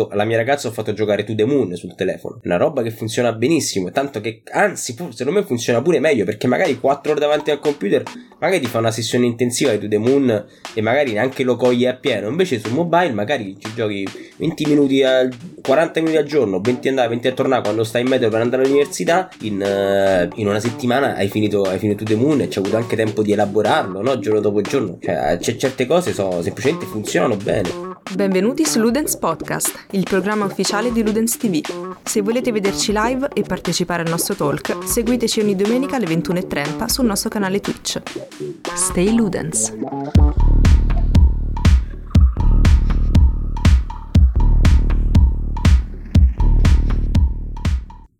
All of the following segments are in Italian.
fatto, alla mia ragazza ho fatto giocare To The Moon sul telefono. Una roba che funziona benissimo, tanto che, anzi, secondo me funziona pure meglio, perché magari 4 ore davanti al computer, magari ti fa una sessione intensiva di To The Moon e magari neanche lo cogli a pieno. Invece sul mobile magari ci giochi 20 minuti al 40 minuti al giorno, 20 andare, 20 a tornare quando stai in metro per andare all'università, in, uh, in una settimana hai finito, hai finito To The Moon e hai avuto anche tempo di elaborarlo, no? Giorno dopo giorno. Cioè, certe cose so, semplicemente funzionano bene. Benvenuti su Ludens Podcast, il programma ufficiale di Ludens TV. Se volete vederci live e partecipare al nostro talk, seguiteci ogni domenica alle 21.30 sul nostro canale Twitch. Stay Ludens!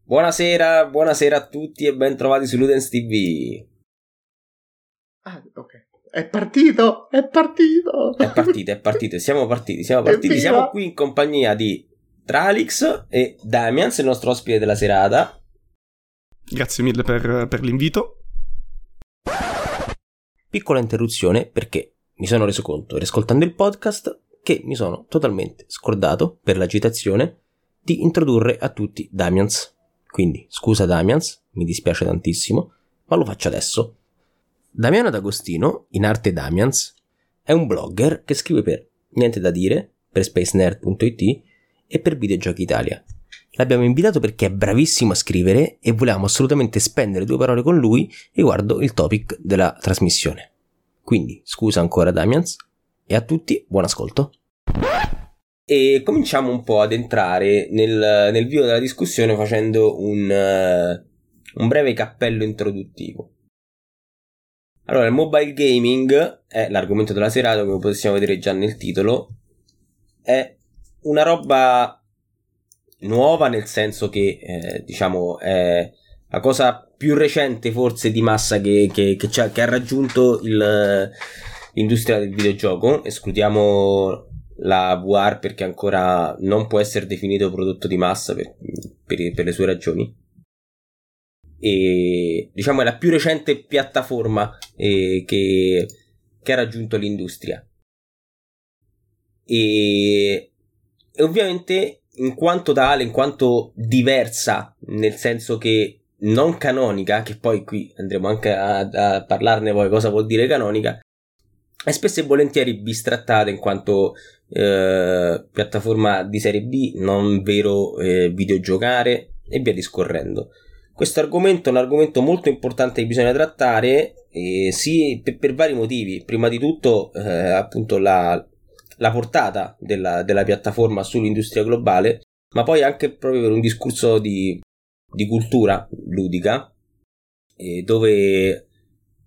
Buonasera, buonasera a tutti e ben trovati su Ludens TV. Ah, ok. È partito, è partito. È partito, è partito, siamo partiti, siamo partiti. Evviva. Siamo qui in compagnia di Tralix e Damians, il nostro ospite della serata. Grazie mille per, per l'invito. Piccola interruzione perché mi sono reso conto, riscoltando il podcast, che mi sono totalmente scordato, per l'agitazione, di introdurre a tutti Damians. Quindi, scusa Damians, mi dispiace tantissimo, ma lo faccio adesso. Damiano D'Agostino, in arte Damians, è un blogger che scrive per Niente da dire, per spacenerd.it e per Videogiochi Italia. L'abbiamo invitato perché è bravissimo a scrivere e volevamo assolutamente spendere due parole con lui riguardo il topic della trasmissione. Quindi, scusa ancora Damians, e a tutti buon ascolto. E cominciamo un po' ad entrare nel, nel vivo della discussione facendo un, uh, un breve cappello introduttivo. Allora, il mobile gaming è l'argomento della serata, come possiamo vedere già nel titolo. È una roba nuova nel senso che, eh, diciamo, è la cosa più recente forse di massa che, che, che, che ha raggiunto il, l'industria del videogioco. Escludiamo la VR perché ancora non può essere definito prodotto di massa per, per, per le sue ragioni e diciamo è la più recente piattaforma eh, che, che, ha raggiunto l'industria. E, e, ovviamente in quanto tale in quanto diversa nel senso che non canonica che poi qui andremo anche a, a parlarne poi cosa vuol dire canonica è spesso e volentieri bistrattata in quanto eh, piattaforma di serie B non vero eh, videogiocare e via discorrendo questo argomento è un argomento molto importante che bisogna trattare, eh, sì, per, per, vari motivi. Prima di tutto, eh, appunto, la, la portata della, della, piattaforma sull'industria globale, ma poi anche proprio per un discorso di, di cultura ludica, eh, dove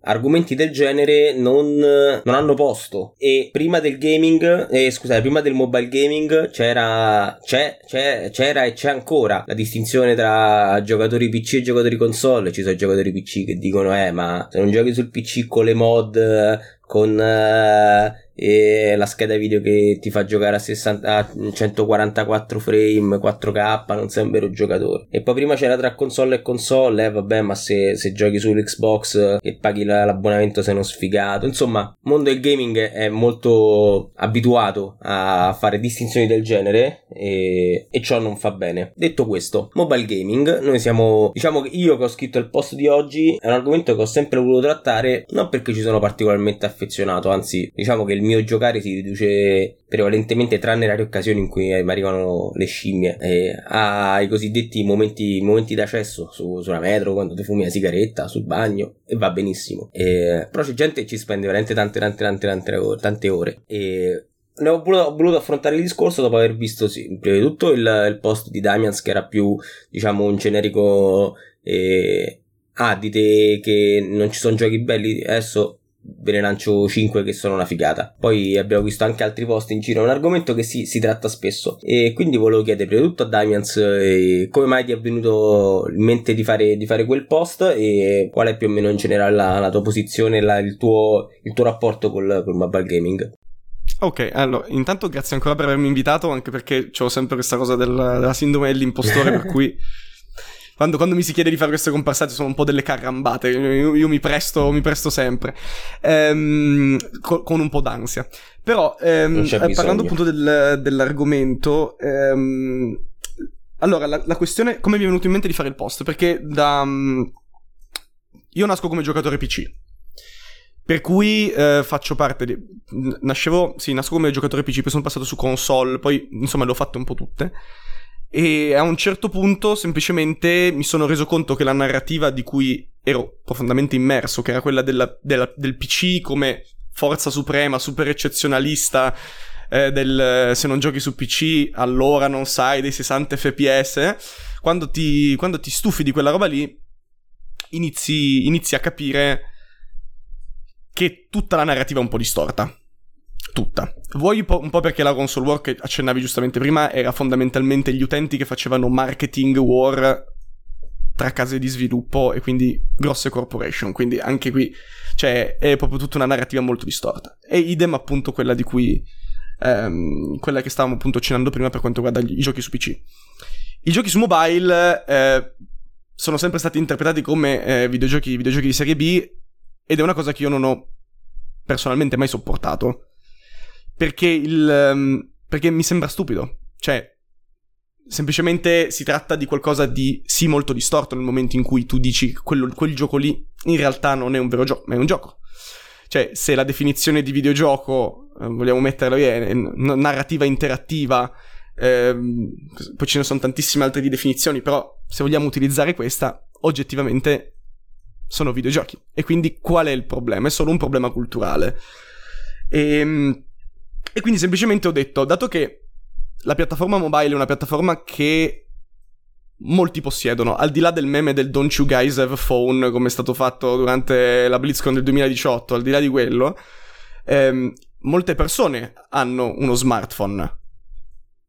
argomenti del genere non, non, hanno posto. E prima del gaming eh, scusate prima del mobile gaming c'era c'è, c'è, c'era e c'è ancora la distinzione tra giocatori PC e giocatori console. Ci sono giocatori PC che dicono eh ma se non giochi sul PC con le mod con uh, e la scheda video che ti fa giocare a, 60, a 144 frame 4K non sei un vero giocatore. E poi prima c'era tra console e console eh vabbè ma se, se giochi sull'Xbox e paghi la, l'abbonamento sei uno sfigato. Insomma il mondo del gaming è molto abituato a fare distinzioni del genere e, e ciò non fa bene. Detto questo mobile gaming noi siamo diciamo che io che ho scritto il post di oggi è un argomento che ho sempre voluto trattare non perché ci sono particolarmente affezionato anzi diciamo che il mio giocare si riduce prevalentemente, tranne rare occasioni in cui mi arrivano le scimmie, eh, ai cosiddetti momenti, momenti d'accesso su, sulla metro, quando ti fumi la sigaretta, sul bagno, e va benissimo. Eh, però c'è gente che ci spende veramente tante, tante, tante, tante, tante ore. E ne ho voluto, ho voluto, affrontare il discorso dopo aver visto, sì, prima di tutto il, il post di Damians che era più, diciamo, un generico... Eh, ah, dite che non ci sono giochi belli adesso ve ne lancio 5 che sono una figata. Poi abbiamo visto anche altri post in giro, è un argomento che si, si tratta spesso. E quindi volevo chiedere prima di tutto a Damians eh, come mai ti è venuto in mente di fare, di fare quel post e qual è più o meno in generale la, la tua posizione, la, il, tuo, il, tuo, rapporto col, col mobile gaming. Ok, allora, intanto grazie ancora per avermi invitato, anche perché ho sempre questa cosa del, della sindrome dell'impostore, per cui quando, quando, mi si chiede di fare queste comparsate sono un po' delle carrambate, io, io mi, presto, mi, presto, sempre, ehm, con, con, un po' d'ansia. Però, ehm, parlando appunto del, dell'argomento, ehm, allora, la, la, questione, come mi è venuto in mente di fare il post? Perché da... Um, io nasco come giocatore PC. Per cui eh, faccio parte di... Nascevo... Sì, nasco come giocatore PC, poi sono passato su console, poi insomma le ho fatte un po' tutte. E a un certo punto semplicemente mi sono reso conto che la narrativa di cui ero profondamente immerso, che era quella della, della, del PC come forza suprema, super eccezionalista, eh, del se non giochi su PC allora non sai dei 60 fps, quando ti, quando ti stufi di quella roba lì inizi, inizi a capire che tutta la narrativa è un po' distorta tutta. Vuoi un po' perché la console war che accennavi giustamente prima era fondamentalmente gli utenti che facevano marketing war tra case di sviluppo e quindi grosse corporation, quindi anche qui cioè, è proprio tutta una narrativa molto distorta. E idem appunto quella di cui ehm, quella che stavamo appunto accennando prima per quanto riguarda i giochi su PC. I giochi su mobile eh, sono sempre stati interpretati come eh, videogiochi, videogiochi di serie B ed è una cosa che io non ho personalmente mai sopportato perché, il, um, perché mi sembra stupido. Cioè, semplicemente si tratta di qualcosa di sì molto distorto nel momento in cui tu dici quello, quel gioco lì in realtà non è un vero gioco, ma è un gioco. Cioè, se la definizione di videogioco, eh, vogliamo metterla via, è narrativa interattiva, ehm, poi ce ne sono tantissime altre di definizioni, però se vogliamo utilizzare questa, oggettivamente sono videogiochi. E quindi qual è il problema? È solo un problema culturale. E ehm, e quindi semplicemente ho detto, dato che la piattaforma mobile è una piattaforma che molti possiedono, al di là del meme del Don't You Guys Have a Phone, come è stato fatto durante la BlizzCon del 2018, al di là di quello, ehm, molte persone hanno uno smartphone.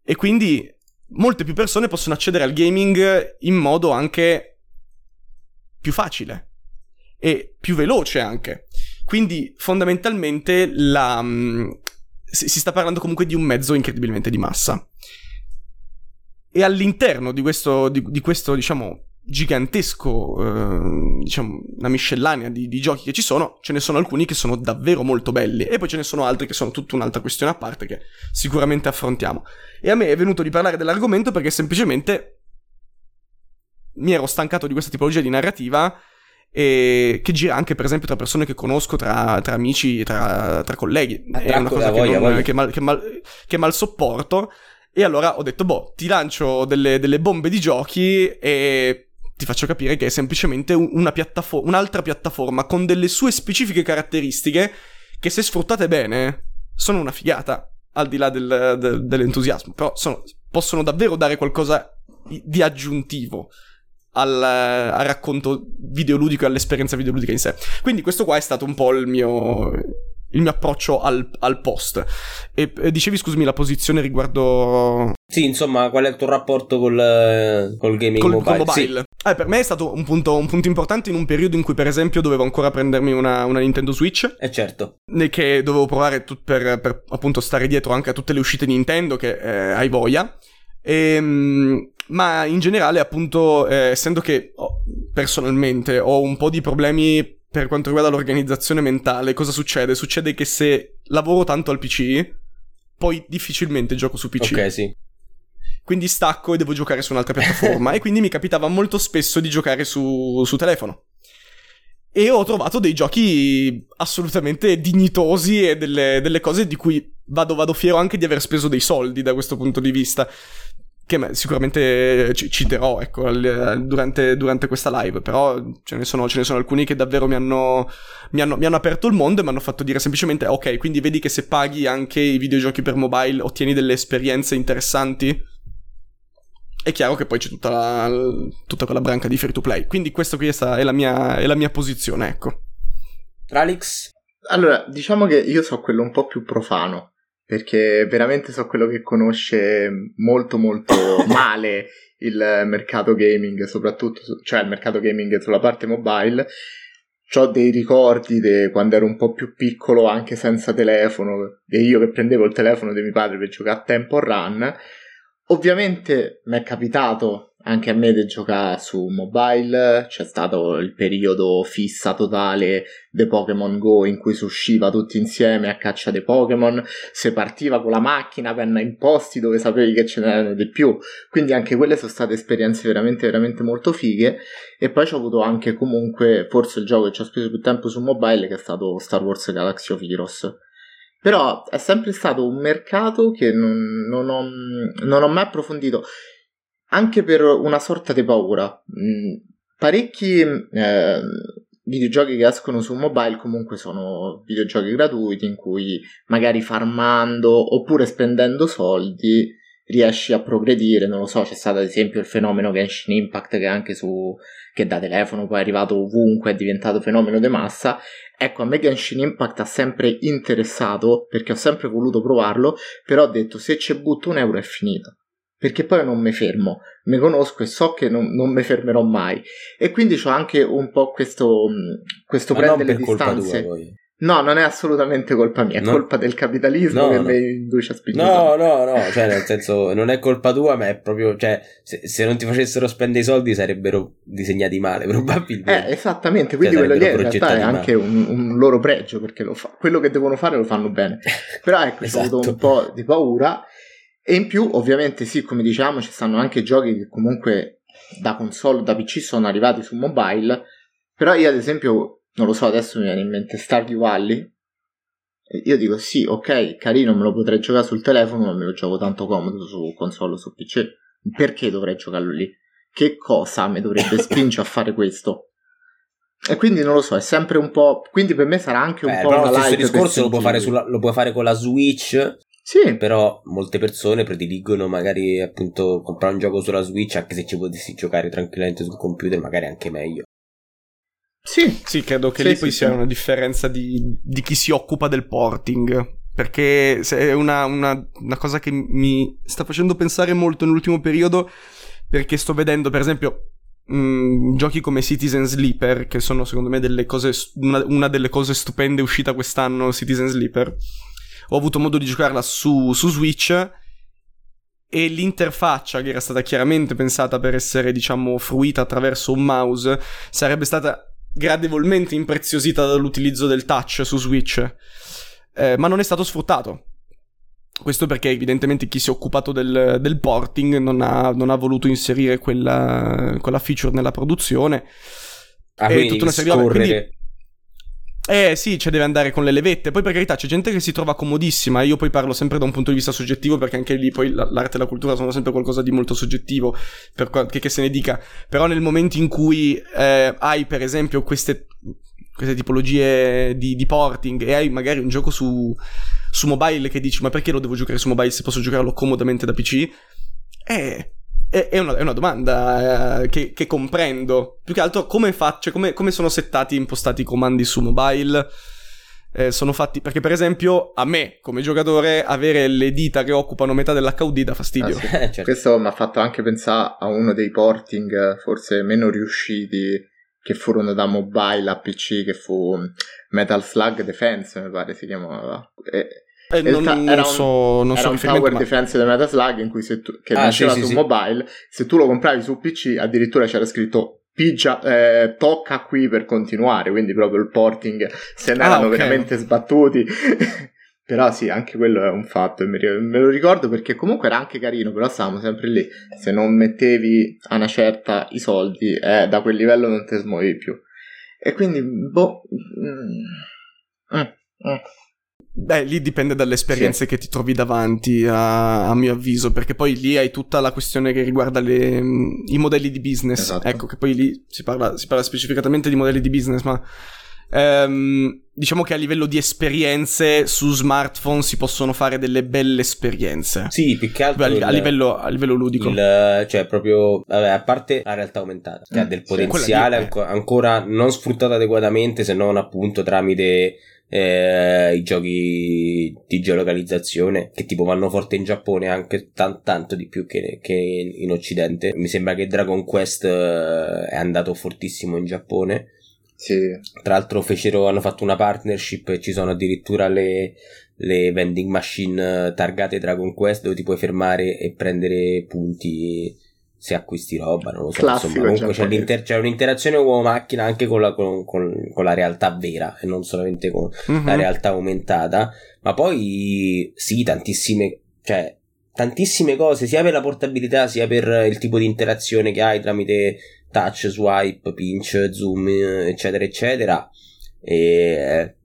E quindi molte più persone possono accedere al gaming in modo anche più facile e più veloce anche. Quindi fondamentalmente la, si, sta parlando comunque di un mezzo incredibilmente di massa. E all'interno di questo, di, di questo diciamo, gigantesco, eh, diciamo, una miscellanea di, di, giochi che ci sono, ce ne sono alcuni che sono davvero molto belli e poi ce ne sono altri che sono tutta un'altra questione a parte che sicuramente affrontiamo. E a me è venuto di parlare dell'argomento perché semplicemente mi ero stancato di questa tipologia di narrativa e che gira anche per esempio tra persone che conosco, tra, tra amici, tra, tra colleghi. È una cosa che, voglia, non, che, mal, che, mal, che, mal, sopporto. E allora ho detto, boh, ti lancio delle, delle bombe di giochi e ti faccio capire che è semplicemente una piattafo- un'altra piattaforma con delle sue specifiche caratteristiche che se sfruttate bene sono una figata, al di là del, del, dell'entusiasmo, però sono, possono davvero dare qualcosa di aggiuntivo al, al, racconto videoludico e all'esperienza videoludica in sé. Quindi questo qua è stato un po' il mio, il mio approccio al, al post. E, e, dicevi, scusami, la posizione riguardo... Sì, insomma, qual è il tuo rapporto col, col gaming col, mobile? Col mobile. Sì. Eh, per me è stato un punto, un punto, importante in un periodo in cui, per esempio, dovevo ancora prendermi una, una Nintendo Switch. Eh certo. Che dovevo provare tut- per, per, appunto stare dietro anche a tutte le uscite Nintendo che eh, hai voglia. E, ehm, ma in generale, appunto, eh, essendo che oh, personalmente ho un po' di problemi per quanto riguarda l'organizzazione mentale, cosa succede? Succede che se lavoro tanto al PC, poi difficilmente gioco su PC. Ok, sì. Quindi stacco e devo giocare su un'altra piattaforma. e quindi mi capitava molto spesso di giocare su, su telefono. E ho trovato dei giochi assolutamente dignitosi e delle, delle cose di cui vado, vado fiero anche di aver speso dei soldi da questo punto di vista che sicuramente citerò ecco, durante, durante, questa live, però ce ne, sono, ce ne, sono, alcuni che davvero mi hanno, mi, hanno, mi hanno, aperto il mondo e mi hanno fatto dire semplicemente ok, quindi vedi che se paghi anche i videogiochi per mobile ottieni delle esperienze interessanti. È chiaro che poi c'è tutta, la, tutta quella branca di free to play, quindi questa qui è la mia, è la mia posizione, ecco. Alex? Allora, diciamo che io so quello un po' più profano perché veramente so quello che conosce molto molto male il mercato gaming, soprattutto, cioè il mercato gaming sulla parte mobile. Ho dei ricordi di quando ero un po' più piccolo, anche senza telefono, e io che prendevo il telefono di mio padre per giocare a Temple Run. Ovviamente mi è capitato anche a me di giocare su mobile, c'è stato il periodo fissa totale di Pokémon Go in cui si usciva tutti insieme a caccia dei Pokémon, si partiva con la macchina per in posti dove sapevi che ce n'erano di più, quindi anche quelle sono state esperienze veramente veramente molto fighe. E poi ho avuto anche comunque forse il gioco che ci ho speso più tempo su mobile che è stato Star Wars Galaxy of Heroes. Però è sempre stato un mercato che non, non, ho, non ho mai approfondito anche per una sorta di paura. Mm, parecchi eh, videogiochi che escono su mobile comunque sono videogiochi gratuiti in cui magari farmando oppure spendendo soldi riesci a progredire, non lo so, c'è stato ad esempio il fenomeno Genshin Impact che anche su che da telefono poi è arrivato ovunque, è diventato fenomeno di massa. Ecco, a me Genshin Impact ha sempre interessato perché ho sempre voluto provarlo, però ho detto se ci butto un euro è finito perché poi non mi fermo, mi conosco e so che non, non mi fermerò mai. E quindi ho anche un po' questo, questo prendere le distanze. Tua, no, non è assolutamente colpa mia, è no. colpa del capitalismo no, che no. mi induce a spingere. No, no, no, cioè nel senso non è colpa tua, ma è proprio, cioè, se, se non ti facessero spendere i soldi sarebbero disegnati male, probabilmente. Eh, esattamente, quindi cioè, quello lì in realtà è anche un, un, loro pregio, perché fa, quello che devono fare lo fanno bene. Però ecco, esatto. ho avuto un po' di paura e in più, ovviamente, sì, come diciamo, ci stanno anche giochi che comunque da console, da PC sono arrivati su mobile. Però io, ad esempio, non lo so, adesso mi viene in mente Stardew Valley. Io dico sì, ok, carino, me lo potrei giocare sul telefono, ma me lo gioco tanto comodo su console o su PC. Perché dovrei giocarlo lì? Che cosa mi dovrebbe spingere a fare questo? E quindi non lo so, è sempre un po'. Quindi per me sarà anche un Beh, po' però lo stesso discorso lo puoi, fare sulla, lo puoi fare con la Switch sì. Però molte persone prediligono magari appunto comprare un gioco sulla Switch anche se ci potessi giocare tranquillamente sul computer, magari anche meglio. Sì, sì credo che sì, lì sì, poi sia una differenza di, di, chi si occupa del porting. Perché è una, una, una cosa che mi sta facendo pensare molto nell'ultimo periodo. Perché sto vedendo, per esempio, Mm, giochi come Citizen Sleeper, che sono secondo me delle cose, una, una, delle cose stupende uscita quest'anno, Citizen Sleeper, ho avuto modo di giocarla su, su Switch e l'interfaccia che era stata chiaramente pensata per essere, diciamo, fruita attraverso un mouse sarebbe stata gradevolmente impreziosita dall'utilizzo del touch su Switch, eh, ma non è stato sfruttato. Questo perché evidentemente chi si è occupato del, del porting non ha, non ha, voluto inserire quella, quella, feature nella produzione. Ah, e tutta una serie di quindi eh sì, cioè deve andare con le levette. Poi per carità c'è gente che si trova comodissima. Io poi parlo sempre da un punto di vista soggettivo perché anche lì poi l'arte e la cultura sono sempre qualcosa di molto soggettivo, per qual- che, che se ne dica. Però nel momento in cui eh, hai per esempio queste, queste tipologie di, di, porting e hai magari un gioco su, su mobile che dici ma perché lo devo giocare su mobile se posso giocarlo comodamente da PC? Eh è una, è una domanda eh, che, che, comprendo. Più che altro come faccio, come, come sono settati, impostati i comandi su mobile? Eh, sono fatti perché per esempio a me come giocatore avere le dita che occupano metà dell'HUD dà fastidio. Ah, sì. certo. Questo mi ha fatto anche pensare a uno dei porting forse meno riusciti che furono da mobile a PC che fu Metal Slug Defense mi pare si chiamava. E eh, non, ta- non, so, non era so un tower ma... defense di Metaslug in cui se tu, che ah, nasceva sì, su sì, mobile, se tu lo compravi su PC addirittura c'era scritto Pigia, eh, tocca qui per continuare, quindi proprio il porting se ne ah, erano okay. veramente sbattuti. però sì, anche quello è un fatto, me lo ricordo perché comunque era anche carino, però stavamo sempre lì. Se non mettevi a una certa i soldi, eh, da quel livello non te smuovi più. E quindi, boh... Mm, mm, mm. Beh, lì dipende dalle esperienze sì. che ti trovi davanti, a, a, mio avviso, perché poi lì hai tutta la questione che riguarda le, i modelli di business. Esatto. Ecco, che poi lì si parla, si parla specificatamente di modelli di business, ma ehm, diciamo che a livello di esperienze su smartphone si possono fare delle belle esperienze. Sì, più che altro a, il, a, livello, a livello, ludico. Il, cioè, proprio, vabbè, a parte la realtà aumentata, che mm, ha del potenziale sì, ancora, ancora non sfruttato adeguatamente, se non appunto tramite eh, i giochi di geolocalizzazione che tipo vanno forte in Giappone anche t- tanto di più che, che, in Occidente. Mi sembra che Dragon Quest eh, è andato fortissimo in Giappone. Sì. Tra l'altro fecero, hanno fatto una partnership e ci sono addirittura le, le vending machine targate Dragon Quest dove ti puoi fermare e prendere punti se acquisti roba, non lo so. Classico, insomma, comunque c'è, l'inter- c'è, un'interazione uomo-macchina anche con la, con, con, con la, realtà vera e non solamente con mm-hmm. la realtà aumentata. Ma poi sì, tantissime, cioè, tantissime cose, sia per la portabilità, sia per il tipo di interazione che hai tramite touch, swipe, pinch, zoom, eccetera, eccetera. E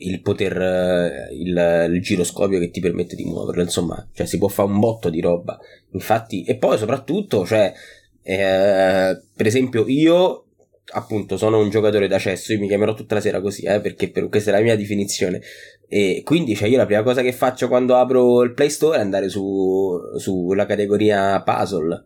il poter il, il, giroscopio che ti permette di muoverlo insomma cioè si può fare un botto di roba infatti e poi soprattutto cioè eh, per esempio io appunto sono un giocatore d'accesso io mi chiamerò tutta la sera così eh, perché per, questa è la mia definizione. E quindi cioè io la prima cosa che faccio quando apro il Play Store è andare su sulla categoria puzzle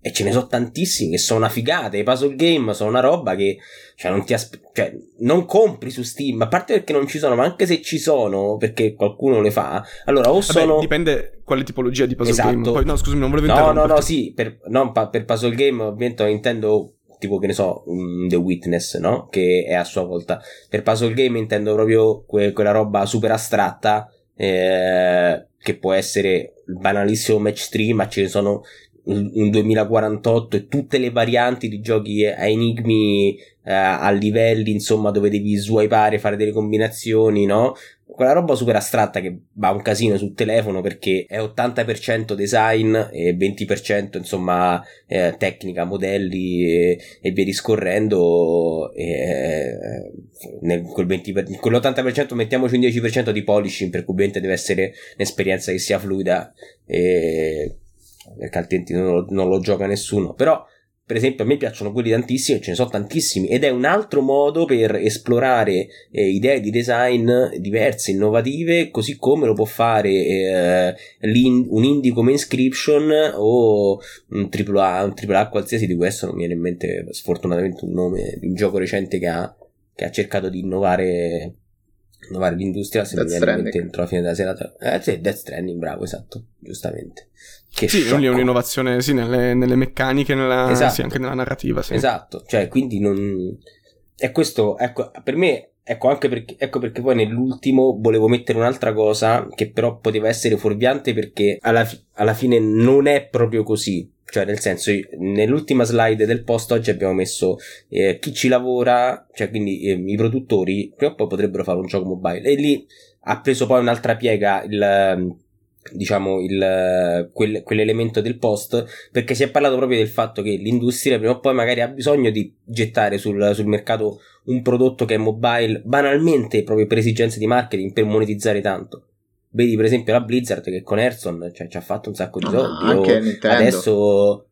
e ce ne sono tantissimi che sono una figata. I puzzle game sono una roba che cioè, non ti aspe- cioè, non compri su Steam. A parte perché non ci sono, ma anche se ci sono, perché qualcuno le fa. Allora, o sono. Vabbè, dipende quale tipologia di puzzle esatto. game. Poi, no, scusami, non volevo No, no, no, sì. Per, non pa- per puzzle game, ovviamente intendo tipo che ne so, um, The Witness, no? Che è a sua volta. Per puzzle game intendo proprio que- quella roba super astratta. Eh, che può essere il banalissimo match 3, ma ce ne sono un 2048 e tutte le varianti di giochi a enigmi eh, a livelli insomma dove devi swipare fare delle combinazioni no? Quella roba super astratta che va un casino sul telefono perché è 80% design e 20% insomma eh, tecnica, modelli e, e via discorrendo e, eh, nel, quel 20 per, quell'80% mettiamoci un 10% di polishing per cui deve essere un'esperienza che sia fluida e perché altrimenti non lo, non lo gioca nessuno. Però, per esempio, a me piacciono quelli tantissimi, ce ne sono tantissimi, ed è un altro modo per esplorare eh, idee di design diverse, innovative, così come lo può fare eh, un indie come Inscription o un AAA, un AAA qualsiasi di questo, non mi viene in mente sfortunatamente un nome di un gioco recente che ha, che ha cercato di innovare innovare l'industria se Death mi viene in mente entro la fine della serata. Eh sì Death Stranding bravo esatto giustamente che sì sciocco. è un'innovazione sì nelle, nelle meccaniche nella, esatto. sì, anche nella narrativa sì. esatto cioè quindi non e questo ecco per me ecco anche perché ecco perché poi nell'ultimo volevo mettere un'altra cosa che però poteva essere fuorviante perché alla, fi- alla fine non è proprio così cioè, nel senso, nell'ultima slide del post oggi abbiamo messo eh, chi ci lavora, cioè quindi eh, i produttori, prima o poi potrebbero fare un gioco mobile. E lì ha preso poi un'altra piega il diciamo il, quel, quell'elemento del post perché si è parlato proprio del fatto che l'industria prima o poi magari ha bisogno di gettare sul, sul mercato un prodotto che è mobile banalmente proprio per esigenze di marketing per monetizzare tanto Vedi per esempio la Blizzard che con Hearthstone cioè, ci ha fatto un sacco di ah, soldi. Ah, anche Nintendo. Adesso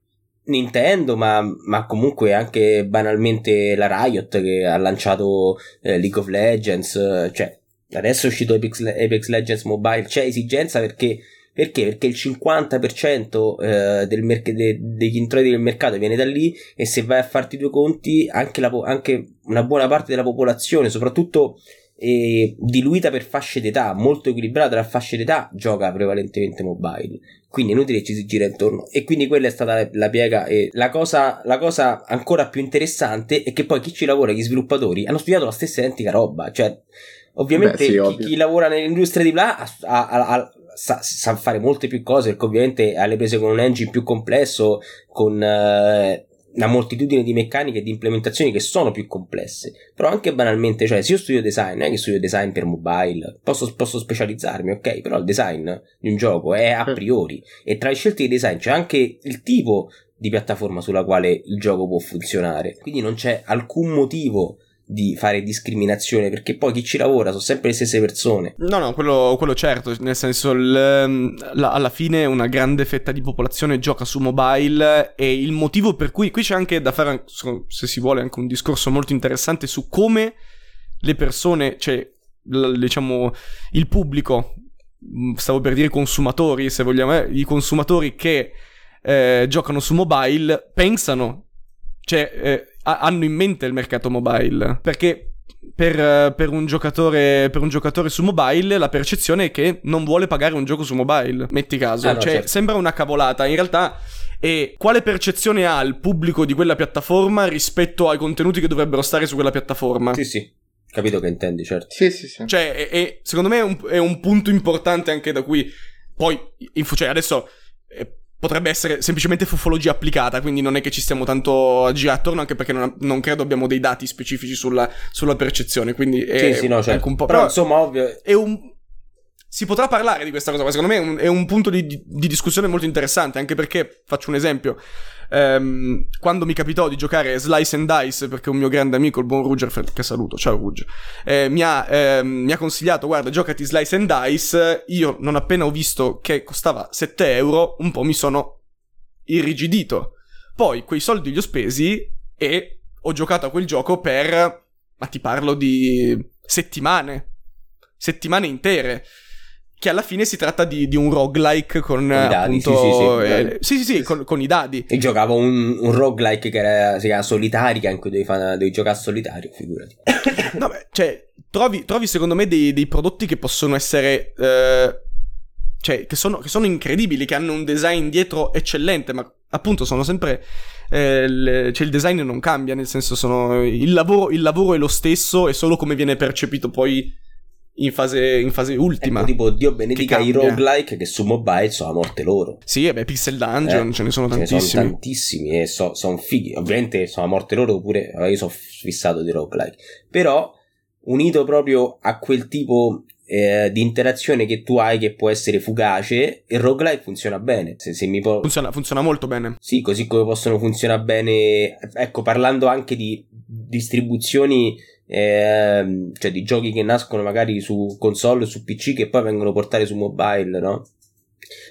Nintendo, ma, ma, comunque anche banalmente la Riot che ha lanciato eh, League of Legends. Cioè, adesso è uscito Apex, Apex Legends Mobile. C'è esigenza perché perché? Perché il 50% eh, del merc- de- degli introiti del mercato viene da lì e se vai a farti due conti anche, po- anche una buona parte della popolazione, soprattutto e diluita per fasce d'età, molto equilibrata tra fasce d'età, gioca prevalentemente mobile. Quindi è inutile che ci si gira intorno. E quindi quella è stata la piega. E la cosa, la cosa ancora più interessante è che poi chi ci lavora, gli sviluppatori, hanno studiato la stessa identica roba. Cioè, ovviamente Beh, sì, chi, chi, lavora nell'industria di là ha, ha, ha, sa, sa, fare molte più cose, perché ovviamente ha le prese con un engine più complesso, con... Eh, una moltitudine di meccaniche e di implementazioni che sono più complesse. Però anche banalmente, cioè, se io studio design, non è che studio design per mobile, posso, posso specializzarmi, ok? Però il design di un gioco è a priori. E tra le scelte di design c'è anche il tipo di piattaforma sulla quale il gioco può funzionare. Quindi non c'è alcun motivo di fare discriminazione perché poi chi ci lavora sono sempre le stesse persone. No, no, quello, quello certo, nel senso l, ehm, la, alla fine una grande fetta di popolazione gioca su mobile e il motivo per cui qui c'è anche da fare, se si vuole, anche un discorso molto interessante su come le persone, cioè l, diciamo il pubblico, mm, stavo per dire consumatori se vogliamo, eh, i consumatori che eh, giocano su mobile pensano, cioè... Eh, hanno in mente il mercato mobile. Perché per, per, un giocatore, per, un giocatore, su mobile la percezione è che non vuole pagare un gioco su mobile. Metti caso. Ah, no, cioè, certo. sembra una cavolata. In realtà è quale percezione ha il pubblico di quella piattaforma rispetto ai contenuti che dovrebbero stare su quella piattaforma. Sì, sì. Capito che intendi, certo. Sì, sì, sì. Cioè, è, è, secondo me è un, è un, punto importante anche da cui poi, cioè adesso potrebbe essere semplicemente fufologia applicata, quindi non è che ci stiamo tanto a girare attorno, anche perché non, non credo abbiamo dei dati specifici sulla, sulla percezione, quindi è, sì, sì, no, certo. un po'... Però, però insomma, ovvio... È un... Si potrà parlare di questa cosa, ma secondo me è un, è un punto di, di, discussione molto interessante, anche perché, faccio un esempio, ehm, quando mi capitò di giocare Slice and Dice, perché un mio grande amico, il buon Ruger, che saluto, ciao Ruger, eh, mi, ha, ehm, mi, ha, consigliato, guarda, giocati Slice and Dice, io non appena ho visto che costava 7 euro, un po' mi sono irrigidito. Poi quei soldi li ho spesi e ho giocato a quel gioco per, ma ti parlo di settimane, settimane intere. Che alla fine si tratta di, di un roguelike con, con dadi, appunto, sì, sì, sì, eh, sì, sì, sì con, con, i dadi. E giocavo un, un roguelike che era, si chiama Solitaria, in cui devi, fare, devi giocare a solitario, figurati. no, beh, cioè, trovi, trovi secondo me dei, dei prodotti che possono essere eh, cioè, che sono, che sono incredibili, che hanno un design dietro eccellente, ma appunto sono sempre... Eh, le, cioè il design non cambia, nel senso sono... Il lavoro, il lavoro è lo stesso, è solo come viene percepito poi in fase, in fase ultima. Ecco, tipo, Dio benedica i roguelike che su mobile sono a morte loro. Sì, e beh, Pixel Dungeon, eh, ce ne sono tantissimi. Ce ne sono tantissimi e so, sono fighi. Ovviamente sono a morte loro, oppure io sono fissato di roguelike. Però, unito proprio a quel tipo eh, di interazione che tu hai che può essere fugace, il roguelike funziona bene. Se, se mi po- funziona, funziona molto bene. Sì, così come possono funzionare bene. Ecco, parlando anche di distribuzioni, eh, cioè di giochi che nascono magari su console o su PC che poi vengono portati su mobile, no?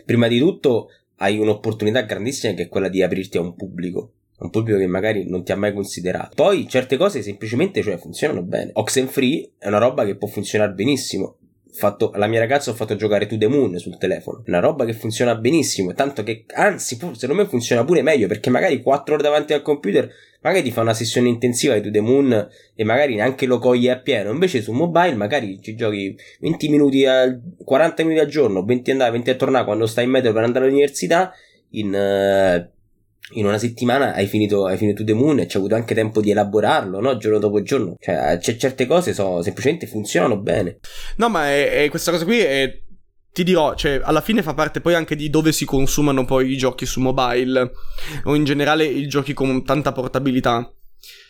Prima di tutto hai un'opportunità grandissima che è quella di aprirti a un pubblico un pubblico che magari non ti ha mai considerato. Poi certe cose semplicemente cioè, funzionano bene. Oxenfree è una roba che può funzionare benissimo fatto, la mia ragazza ho fatto giocare To The Moon sul telefono. Una roba che funziona benissimo, tanto che, anzi, secondo me funziona pure meglio, perché magari 4 ore davanti al computer, magari ti fa una sessione intensiva di To The Moon e magari neanche lo cogli a pieno. Invece su mobile magari ci giochi 20 minuti al, 40 minuti al giorno, 20 andare, 20 a tornare quando stai in metro per andare all'università, in... Uh, in una settimana hai finito, hai finito The Moon e ci hai avuto anche tempo di elaborarlo, no? Giorno dopo giorno. Cioè, c- certe cose so, semplicemente funzionano bene. No, ma è, è questa cosa qui è ti dirò, cioè, alla fine fa parte poi anche di dove si consumano poi i giochi su mobile, o in generale i giochi con tanta portabilità.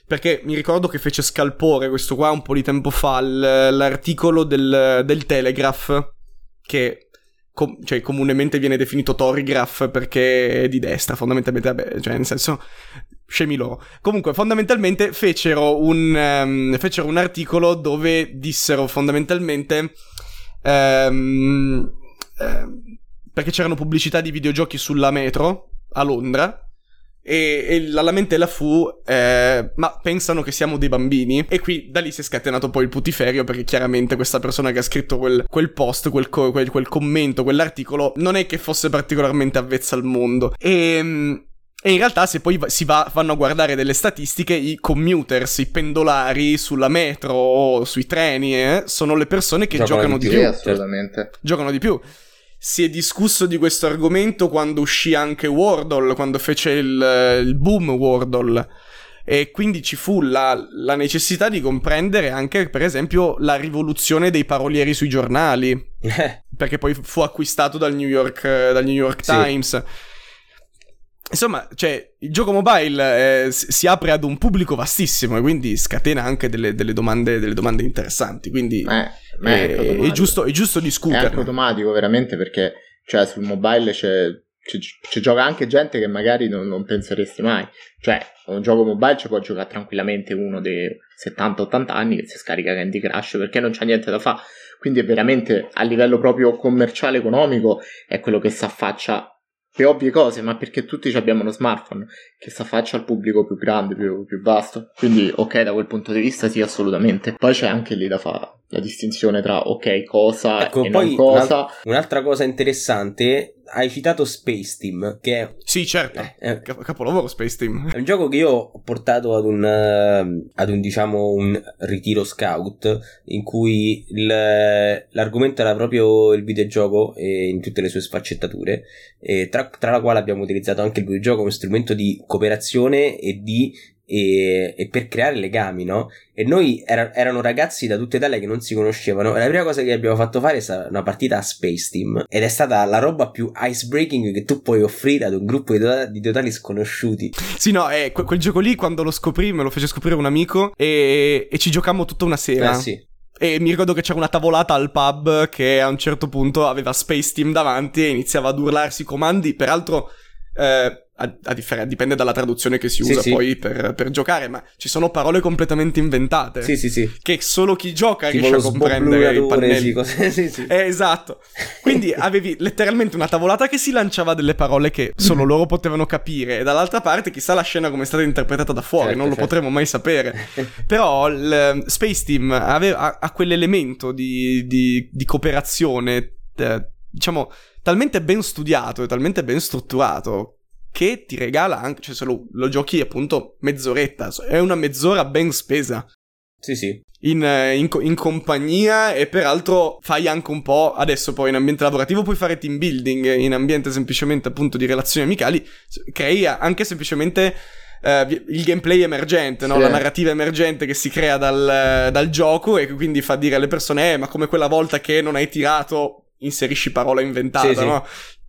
Perché mi ricordo che fece scalpore questo qua un po' di tempo fa, l'articolo del, del Telegraph, che com- cioè, comunemente viene definito Torigraph perché è di destra, fondamentalmente, vabbè, cioè, nel senso, scemi loro. Comunque, fondamentalmente fecero un, um, fecero un articolo dove dissero fondamentalmente... Um, um, perché c'erano pubblicità di videogiochi sulla metro a Londra e, e, la lamentela fu, eh, ma pensano che siamo dei bambini? E qui da lì si è scatenato poi il putiferio perché chiaramente questa persona che ha scritto quel, quel post, quel, quel, quel, commento, quell'articolo, non è che fosse particolarmente avvezza al mondo. E... E in realtà se poi si va, vanno a guardare delle statistiche, i commuters, i pendolari sulla metro o sui treni, eh, sono le persone che giocano, giocano di più. più. assolutamente. Giocano di più si è discusso di questo argomento quando uscì anche Wordle, quando fece il, il boom Wordle. E quindi ci fu la, la, necessità di comprendere anche, per esempio, la rivoluzione dei parolieri sui giornali. Eh. perché poi fu acquistato dal New York, dal New York Times. Sì. Insomma, cioè, il gioco mobile eh, si apre ad un pubblico vastissimo e quindi scatena anche delle, delle, domande, delle domande, interessanti. Quindi eh, è, è, è, giusto, è giusto discutere. È anche automatico, veramente, perché cioè, sul mobile c'è, c'è, c'è, gioca anche gente che magari non, non, penseresti mai. Cioè, un gioco mobile ci può giocare tranquillamente uno dei 70-80 anni che si scarica Candy Crush perché non c'è niente da fare. Quindi è veramente a livello proprio commerciale economico è quello che si affaccia per ovvie cose, ma perché tutti abbiamo uno smartphone che si affaccia al pubblico più grande, più, più, vasto. Quindi, ok, da quel punto di vista sì, assolutamente. Poi c'è anche lì da fare la distinzione tra ok, cosa ecco, e non cosa. Un'altra cosa interessante hai citato Space Team, che è... Sì, certo, eh, eh, capolavoro Space Team. È un gioco che io ho portato ad un, uh, ad un diciamo, un ritiro scout, in cui il, l'argomento era proprio il videogioco e in tutte le sue sfaccettature, tra, tra la quale abbiamo utilizzato anche il videogioco come strumento di cooperazione e di e, e, per creare legami, no? E noi era, erano ragazzi da tutta Italia che non si conoscevano. E la prima cosa che abbiamo fatto fare è stata una partita a Space Team. Ed è stata la roba più icebreaking che tu puoi offrire ad un gruppo di, to- di totali sconosciuti. Sì, no, eh, que- quel gioco lì quando lo scoprì me lo fece scoprire un amico e, e ci giocammo tutta una sera. Eh sì. E mi ricordo che c'era una tavolata al pub che a un certo punto aveva Space Team davanti e iniziava ad urlarsi i comandi. Peraltro, eh, a, a differ- dipende dalla traduzione che si usa sì, poi sì. Per, per, giocare, ma ci sono parole completamente inventate. Sì, sì, sì. Che solo chi gioca tipo riesce a comprendere i pannelli. Cose, sì, sì. Eh, esatto. Quindi avevi letteralmente una tavolata che si lanciava delle parole che solo loro potevano capire, e dall'altra parte chissà la scena come è stata interpretata da fuori, certo, non lo certo. potremo mai sapere. Però il Space Team aveva, ha, quell'elemento di, di, di cooperazione, eh, diciamo, talmente ben studiato e talmente ben strutturato che ti regala anche, cioè se lo, lo giochi appunto mezz'oretta, è una mezz'ora ben spesa. Sì, sì. In, eh, in, in, compagnia e peraltro fai anche un po', adesso poi in ambiente lavorativo puoi fare team building, in ambiente semplicemente appunto di relazioni amicali, crei anche semplicemente uh, il gameplay emergente, no? sì. la narrativa emergente che si crea dal, dal, gioco e quindi fa dire alle persone, eh ma come quella volta che non hai tirato, inserisci parola inventata, sì, no? Sì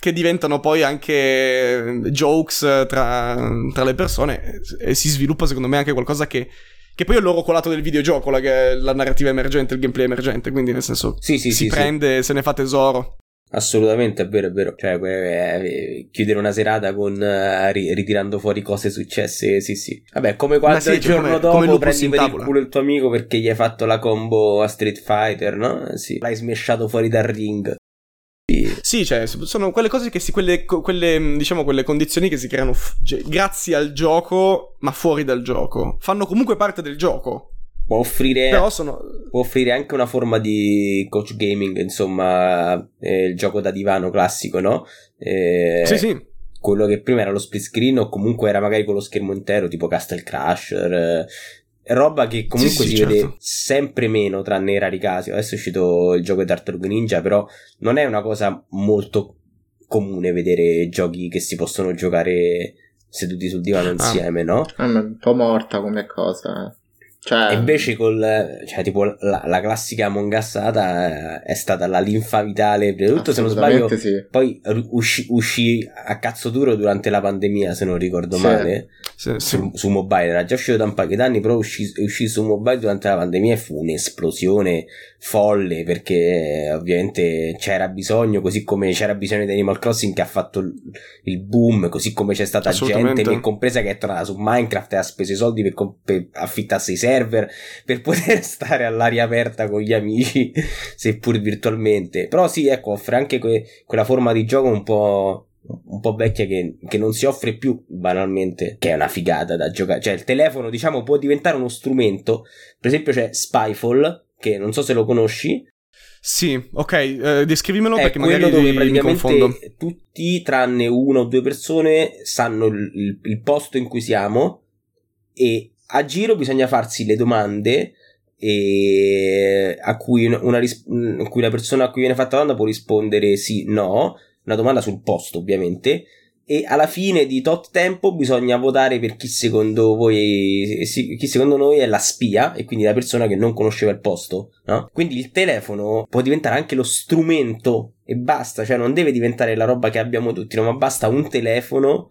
che diventano poi anche eh, jokes tra, tra, le persone e si sviluppa secondo me anche qualcosa che, che poi è il loro colato del videogioco, la, la narrativa emergente, il gameplay emergente, quindi nel senso sì, sì, si sì, prende e se ne fa tesoro. Assolutamente, è vero, è vero. Cioè, eh, chiudere una serata con uh, ritirando fuori cose successe, sì, sì. Vabbè, come quando sì, il giorno come, dopo come prendi per il culo il tuo amico perché gli hai fatto la combo a Street Fighter, no? Sì. L'hai smesciato fuori dal ring. Sì, cioè, sono quelle cose che si, quelle, quelle, diciamo, quelle condizioni che si creano f- grazie al gioco, ma fuori dal gioco. Fanno comunque parte del gioco. Può offrire, sono... può offrire anche una forma di coach gaming, insomma, eh, il gioco da divano classico, no? Eh, sì, sì. Quello che prima era lo split screen o comunque era magari con lo schermo intero, tipo Castle Crusher, roba che comunque sì, sì, si certo. vede sempre meno tranne i rari casi. Adesso è uscito il gioco di Tartarug Ninja, però non è una cosa molto comune vedere giochi che si possono giocare seduti sul divano ah. insieme, no? È un po' morta come cosa. Cioè... E invece col, cioè, tipo la, la classica mongassata è stata la linfa vitale, prima di tutto se non sbaglio, sì. poi uscì, uscì, a cazzo duro durante la pandemia, se non ricordo sì. male, sì, su, su, mobile, era già uscito da un paio d'anni, però uscì, uscì su mobile durante la pandemia e fu un'esplosione folle perché ovviamente c'era bisogno, così come c'era bisogno di Animal Crossing che ha fatto il boom, così come c'è stata gente, me compresa, che è tornata su Minecraft e ha speso i soldi per, per affittarsi i server per poter stare all'aria aperta con gli amici, seppur virtualmente. Però sì, ecco, offre anche que- quella forma di gioco un po' un po' vecchia che, che, non si offre più banalmente, che è una figata da giocare. Cioè, il telefono, diciamo, può diventare uno strumento. Per esempio, c'è Spyfall, che non so se lo conosci. Sì, ok, eh, descrivimelo è perché magari dove praticamente tutti, tranne una o due persone, sanno il, il, il posto in cui siamo e a giro bisogna farsi le domande a cui, una, ris- a cui la persona a cui viene fatta la domanda può rispondere sì, no, una domanda sul posto ovviamente, e alla fine di tot tempo bisogna votare per chi secondo voi chi secondo noi è la spia e quindi la persona che non conosceva il posto no? quindi il telefono può diventare anche lo strumento e basta cioè non deve diventare la roba che abbiamo tutti no? ma basta un telefono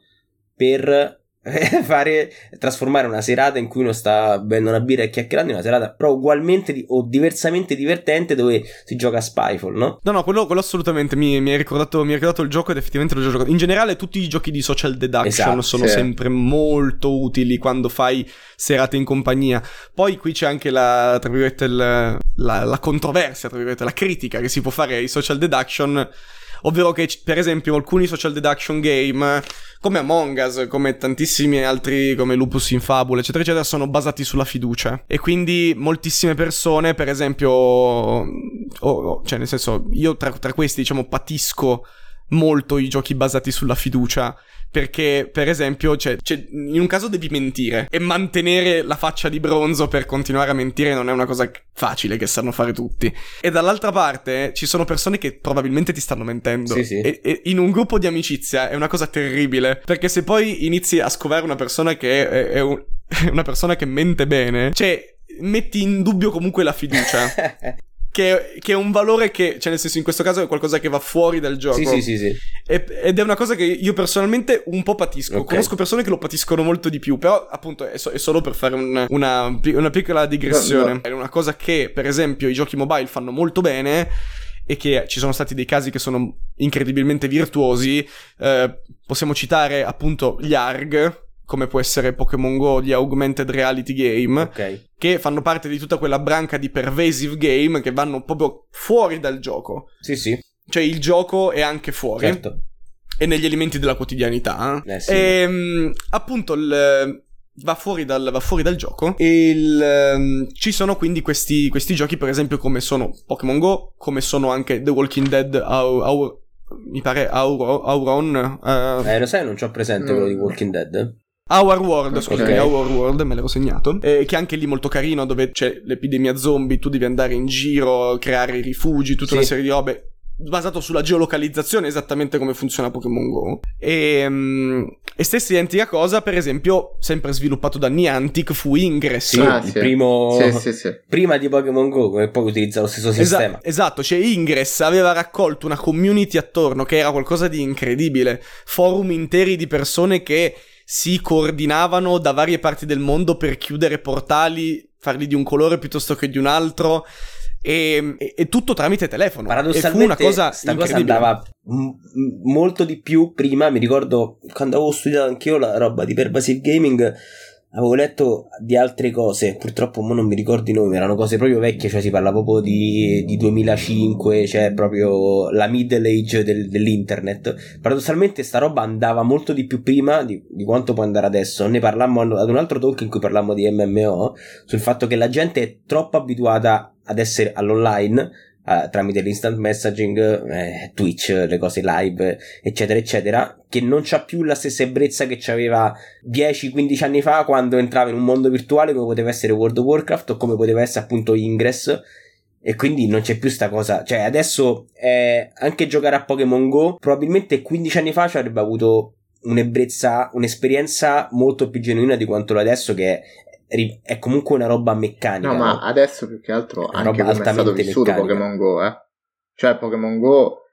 per fare trasformare una serata in cui uno sta bevendo una birra e chiacchierando in una serata però ugualmente di, o diversamente divertente dove si gioca a Spyfall no? no no quello, quello assolutamente mi, mi, hai ricordato, mi hai ricordato il gioco ed effettivamente l'ho già giocato in generale tutti i giochi di social deduction esatto, sono sì. sempre molto utili quando fai serate in compagnia poi qui c'è anche la tra virgolette la, la, la controversia tra virgolette la critica che si può fare ai social deduction ovvero che per esempio alcuni social deduction game come Among Us, come tantissimi altri come Lupus in Fabula, eccetera, eccetera, sono basati sulla fiducia. E quindi moltissime persone, per esempio, oh, oh, cioè nel senso, io tra, tra questi, diciamo, patisco molto i giochi basati sulla fiducia. Perché, per esempio, cioè, cioè, in un caso devi mentire e mantenere la faccia di bronzo per continuare a mentire non è una cosa facile che sanno fare tutti. E dall'altra parte ci sono persone che probabilmente ti stanno mentendo. Sì, sì. E, e in un gruppo di amicizia è una cosa terribile. Perché se poi inizi a scovare una persona che è, è, un, è una persona che mente bene, cioè metti in dubbio comunque la fiducia. che, che, è un valore che, cioè nel senso in questo caso è qualcosa che va fuori dal gioco. Sì, sì, sì, sì. E, ed è una cosa che io personalmente un po' patisco. Okay. Conosco persone che lo patiscono molto di più, però appunto è, so, è solo per fare un, una, una, piccola digressione. No, no. È una cosa che per esempio i giochi mobile fanno molto bene e che ci sono stati dei casi che sono incredibilmente virtuosi. Eh, possiamo citare appunto gli ARG, come può essere Pokémon Go di Augmented Reality Game, okay. che fanno parte di tutta quella branca di pervasive game che vanno proprio fuori dal gioco. Sì, sì. Cioè il gioco è anche fuori. Certo. E negli elementi della quotidianità. Eh, sì. E ehm, appunto il, va, fuori dal, va fuori dal gioco. E il, um, ci sono quindi questi, questi, giochi, per esempio, come sono Pokémon Go, come sono anche The Walking Dead, Our, Our, mi pare Auro, Auron. Uh... Eh, lo sai, non c'ho presente mm. quello di Walking Dead. Our World, okay. scusami, Our World, me l'ero segnato. Eh, che è anche lì molto carino, dove c'è l'epidemia zombie, tu devi andare in giro, creare i rifugi, tutta sì. una serie di robe basato sulla geolocalizzazione, esattamente come funziona Pokémon Go. E, um, e stessa identica cosa, per esempio, sempre sviluppato da Niantic, fu Ingress. Sì, ah, il sì. primo... Sì, sì, prima di Pokémon Go, che poi utilizza lo stesso sistema. Esa- esatto, cioè Ingress aveva raccolto una community attorno che era qualcosa di incredibile. Forum interi di persone che si coordinavano da varie parti del mondo per chiudere portali, farli di un colore piuttosto che di un altro. E, e, e tutto tramite telefono. Paradossalmente, e fu una cosa, sta cosa andava m- molto di più prima. Mi ricordo quando avevo studiato anch'io la roba di pervasive gaming avevo letto di altre cose, purtroppo non mi ricordo i nomi, erano cose proprio vecchie, cioè si parla proprio di, di 2005, cioè proprio la middle age del, dell'internet. Paradossalmente sta roba andava molto di più prima di, di, quanto può andare adesso. Ne parlammo ad un altro talk in cui parlammo di MMO, sul fatto che la gente è troppo abituata ad essere all'online uh, tramite l'instant messaging, eh, Twitch, le cose live, eccetera, eccetera, che non c'ha più la stessa ebbrezza che c'aveva 10-15 anni fa quando entrava in un mondo virtuale come poteva essere World of Warcraft o come poteva essere appunto Ingress. E quindi non c'è più sta cosa. Cioè, adesso eh, anche giocare a Pokémon Go, probabilmente 15 anni fa ci avrebbe avuto un'ebbrezza, un'esperienza molto più genuina di quanto lo adesso, che è comunque una roba meccanica. No, ma no? adesso più che altro anche come è stato vissuto meccanica. Pokémon Go, eh. Cioè Pokémon Go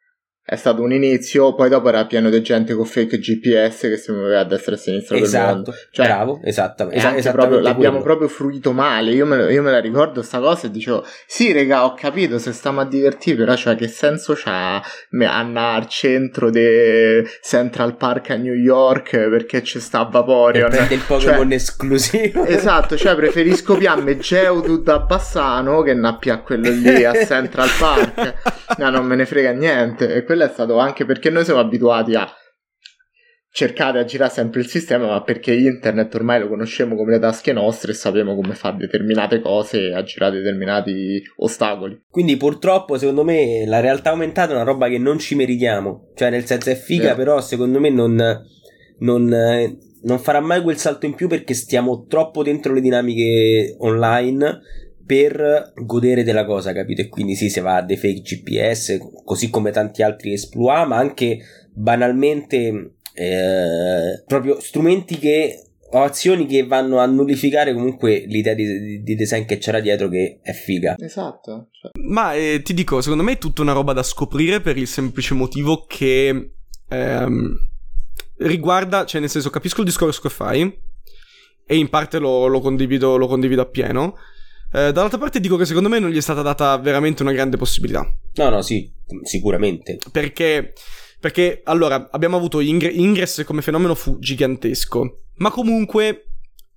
è stato un inizio, poi dopo era pieno di gente con fake GPS che si muoveva a destra e a sinistra esatto, del mondo. Cioè, bravo, esatto, esa- proprio, l'abbiamo proprio fruito male. Io me, io me, la ricordo sta cosa e dicevo: Sì, raga, ho capito se stiamo a divertire, però cioè, che senso c'ha andare al centro di Central Park a New York perché c'è sta Vaporeon? E il Pokémon cioè, esclusivo. Esatto, cioè preferisco piamme Geodude da Bassano che nappia quello lì a Central Park. no, non me ne frega niente. E quello è stato anche perché noi siamo abituati a cercare a girare sempre il sistema, ma perché internet ormai lo conosciamo come le tasche nostre e sappiamo come fare determinate cose e a girare determinati ostacoli. Quindi purtroppo secondo me la realtà aumentata è una roba che non ci meritiamo, cioè nel senso è figa, yeah. però secondo me non, non, non farà mai quel salto in più perché stiamo troppo dentro le dinamiche online per godere della cosa, capito? E quindi sì, si va a dei fake GPS, così come tanti altri exploit, ma anche banalmente eh, proprio strumenti che o azioni che vanno a nullificare comunque l'idea di, di design che c'era dietro che è figa. Esatto. Cioè. Ma eh, ti dico, secondo me è tutta una roba da scoprire per il semplice motivo che ehm, riguarda, cioè nel senso capisco il discorso che fai e in parte lo, lo, condivido, lo condivido appieno. Eh, dall'altra parte dico che secondo me non gli è stata data veramente una grande possibilità. No, no, sì, sicuramente. Perché, perché allora, abbiamo avuto Ingr- Ingress come fenomeno fu gigantesco, ma comunque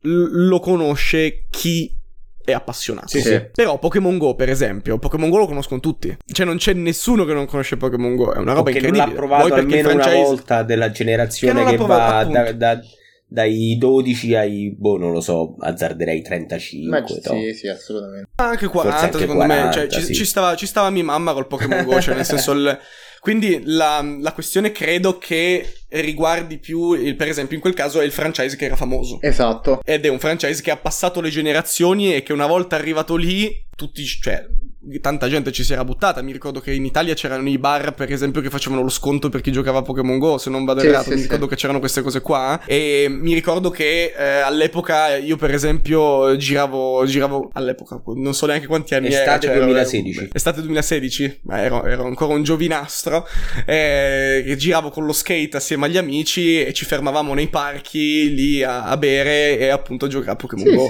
l- lo conosce chi è appassionato. Sì, sì. Però Pokémon Go, per esempio, Pokémon Go lo conoscono tutti. Cioè, non c'è nessuno che non conosce Pokémon Go. È una roba o incredibile. non l'ha provato Vuoi almeno franchise... una volta della generazione che, che va da, da, dai 12 ai, boh, non lo so, azzarderei 35. Ma, sì, sì, assolutamente. Anche 40, anche secondo 40, me. Cioè, sì. ci, ci, stava, ci, stava, mia mamma col Pokémon Go, cioè nel senso... Il, quindi la, la, questione credo che riguardi più, il, per esempio in quel caso è il franchise che era famoso. Esatto. Ed è un franchise che ha passato le generazioni e che una volta arrivato lì, tutti, cioè, tanta gente ci si era buttata. Mi ricordo che in Italia c'erano i bar, per esempio, che facevano lo sconto per chi giocava a Pokémon Go. Se non vado sì, errato, sì, mi sì. ricordo che c'erano queste cose qua. E mi ricordo che eh, all'epoca io, per esempio, giravo, giravo all'epoca, non so neanche quanti anni estate era. Cioè, 2016. Ero, estate 2016, ma ero, ero, ancora un giovinastro. Eh, giravo con lo skate assieme agli amici e ci fermavamo nei parchi lì a, a bere e appunto a giocare a Pokémon Go.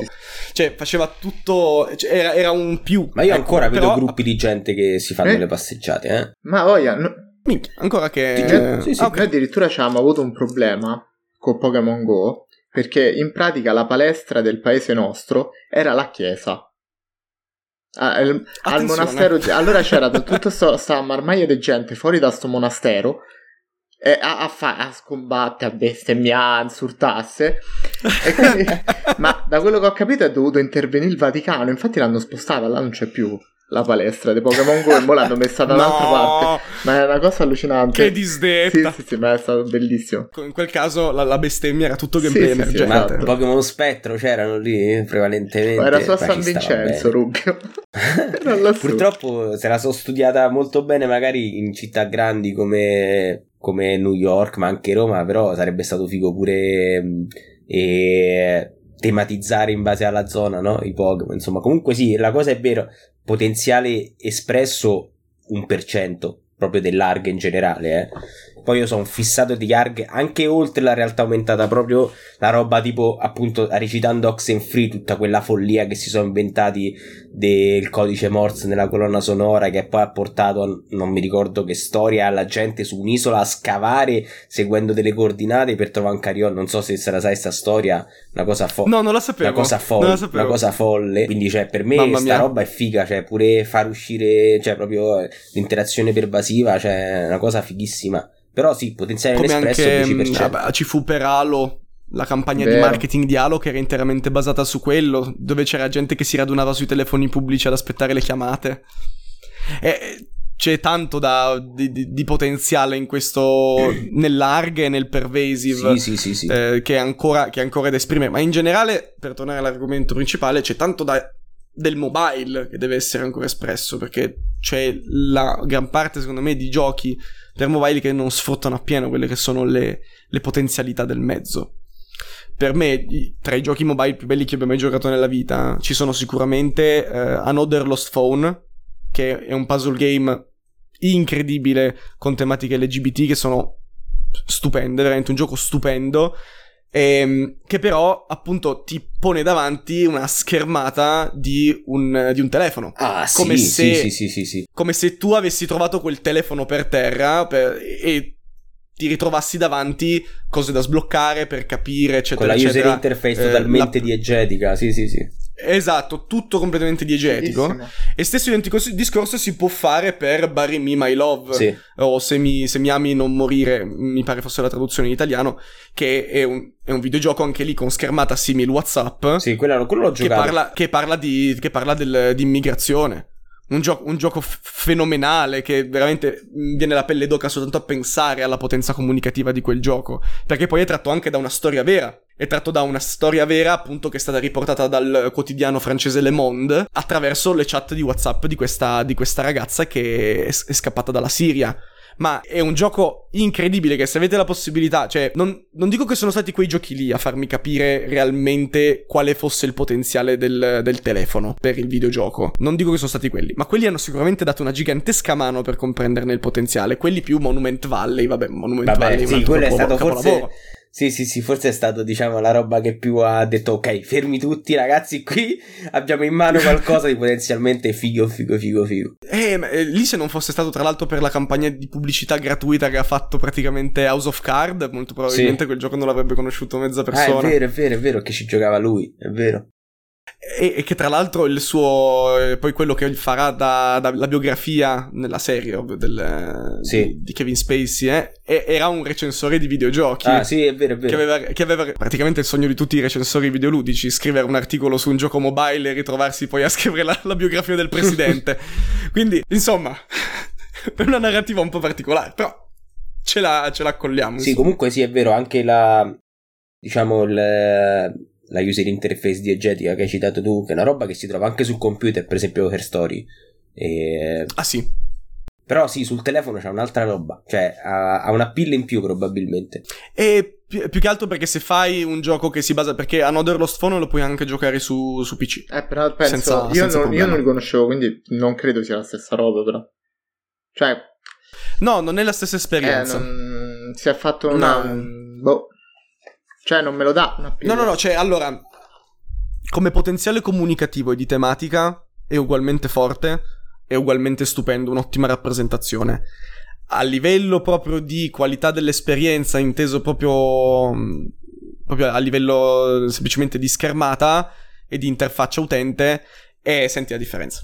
Cioè, faceva tutto. Cioè, era, era, un più. Ma io ecco, ancora vedo gruppi di gente che si fanno eh? le passeggiate, eh? Ma voglia, no... Minchia, ancora che... Eh, sì, sì, ah, okay. Noi addirittura abbiamo avuto un problema con Pokémon Go, perché in pratica la palestra del paese nostro era la chiesa. Al, al monastero allora c'era tutta questa marmaia di gente fuori da sto monastero eh, a, a, fa- a scombattere, a bestemmiare, a insultasse. Quindi, ma da quello che ho capito è dovuto intervenire il Vaticano. Infatti l'hanno spostata, là non c'è più la palestra di Pokémon Go e ora l'hanno messa da un'altra no! parte. Ma è una cosa allucinante. Che disdetta. Sì, sì, sì, ma è stato bellissimo. In quel caso la, la bestemmia era tutto gameplay sì, emergente. Sì, sì, esatto. Pokémon Spettro c'erano lì prevalentemente. Ma era su San Vincenzo, Rubio. Purtroppo se la sono studiata molto bene magari in città grandi come come New York, ma anche Roma, però sarebbe stato figo pure mm, e tematizzare in base alla zona, no? I Pokémon, insomma, comunque sì, la cosa è vera, potenziale espresso un per cento proprio dell'ARG in generale, eh. Poi io sono fissato di ARG anche oltre la realtà aumentata, proprio la roba tipo appunto recitando Oxenfree, tutta quella follia che si sono inventati del codice Morse nella colonna sonora che poi ha portato non mi ricordo che storia alla gente su un'isola a scavare seguendo delle coordinate per trovare un carillon. Non so se se la sai sta storia, una cosa folle. No, non la sapevo. Una cosa folle, una cosa folle. Quindi cioè per me Mamma sta mia. roba è figa, cioè pure far uscire, cioè proprio l'interazione pervasiva, cioè una cosa fighissima. Però sì, potenziale Come inespresso anche, 10%. Mm, vabbè, ci fu per Halo la campagna Vero. di marketing di Halo che era interamente basata su quello, dove c'era gente che si radunava sui telefoni pubblici ad aspettare le chiamate. E c'è tanto da, di, di, di, potenziale in questo nell'arg e nel pervasive sì, sì, sì, sì. Eh, che, è ancora, che è ancora da esprimere ma in generale per tornare all'argomento principale c'è tanto da, del mobile che deve essere ancora espresso perché c'è la gran parte secondo me di giochi per mobile che non sfruttano appieno quelle che sono le, le potenzialità del mezzo. Per me, tra i giochi mobile più belli che abbia mai giocato nella vita, ci sono sicuramente uh, Another Lost Phone, che è un puzzle game incredibile con tematiche LGBT che sono stupende, veramente un gioco stupendo Ehm, che però appunto ti pone davanti una schermata di un, di un telefono. Ah, come sì, se, sì, sì, sì, sì, Come se tu avessi trovato quel telefono per terra per, e ti ritrovassi davanti cose da sbloccare per capire, eccetera, Con la eccetera. user interface totalmente la... diegetica, sì, sì, sì. Esatto, tutto completamente diegetico. Bellissimo. E stesso identico discorso si può fare per Bury Me My Love. Sì. O se mi, se mi, ami non morire, mi pare fosse la traduzione in italiano. Che è un, è un videogioco anche lì con schermata simile WhatsApp. Sì, quello, quello l'ho giocato. Che parla, che parla, di, che parla del, di immigrazione. Un, gio- un gioco f- fenomenale che veramente viene la pelle d'oca soltanto a pensare alla potenza comunicativa di quel gioco. Perché poi è tratto anche da una storia vera è tratto da una storia vera, appunto, che è stata riportata dal quotidiano francese Le Monde attraverso le chat di WhatsApp di questa, di questa ragazza che è, è scappata dalla Siria ma è un gioco incredibile che se avete la possibilità, cioè non, non, dico che sono stati quei giochi lì a farmi capire realmente quale fosse il potenziale del, del, telefono per il videogioco, non dico che sono stati quelli, ma quelli hanno sicuramente dato una gigantesca mano per comprenderne il potenziale, quelli più Monument Valley, vabbè, Monument vabbè, Valley sì, quello è stato forse sì, sì, sì, forse è stato, diciamo, la roba che più ha detto, ok, fermi tutti ragazzi, qui abbiamo in mano qualcosa di potenzialmente figo, figo, figo, figo. Eh, ma, eh, lì se non fosse stato tra l'altro per la campagna di pubblicità gratuita che ha fatto praticamente House of Card, molto probabilmente sì. quel gioco non l'avrebbe conosciuto mezza persona. Ah, è vero, è vero, è vero che ci giocava lui, è vero. E, e, che tra l'altro il suo eh, poi quello che farà da, da la biografia nella serie ovvio, del, sì. di, di, Kevin Spacey eh, era un recensore di videogiochi ah sì è vero è vero che aveva, che aveva, praticamente il sogno di tutti i recensori videoludici scrivere un articolo su un gioco mobile e ritrovarsi poi a scrivere la, la biografia del presidente quindi insomma per una narrativa un po' particolare però ce la, ce la accogliamo sì insomma. comunque sì è vero anche la diciamo il la user interface diegetica che hai citato tu, che è una roba che si trova anche sul computer, per esempio Her Story. E... Ah sì. Però sì, sul telefono c'è un'altra roba, cioè ha, ha una pilla in più probabilmente. E più, più, che altro perché se fai un gioco che si basa, perché Another Lost Phone lo puoi anche giocare su, su PC. Eh, però penso, senza, io, senza non, io non li conoscevo, quindi non credo sia la stessa roba però. Cioè... No, non è la stessa esperienza. Eh, non... Si è fatto una... No. Boh cioè, non me lo dà una No, no, no, cioè, allora, come potenziale comunicativo e di tematica è ugualmente forte, è ugualmente stupendo, un'ottima rappresentazione. A livello proprio di qualità dell'esperienza, inteso proprio, proprio a livello semplicemente di schermata e di interfaccia utente, e senti la differenza.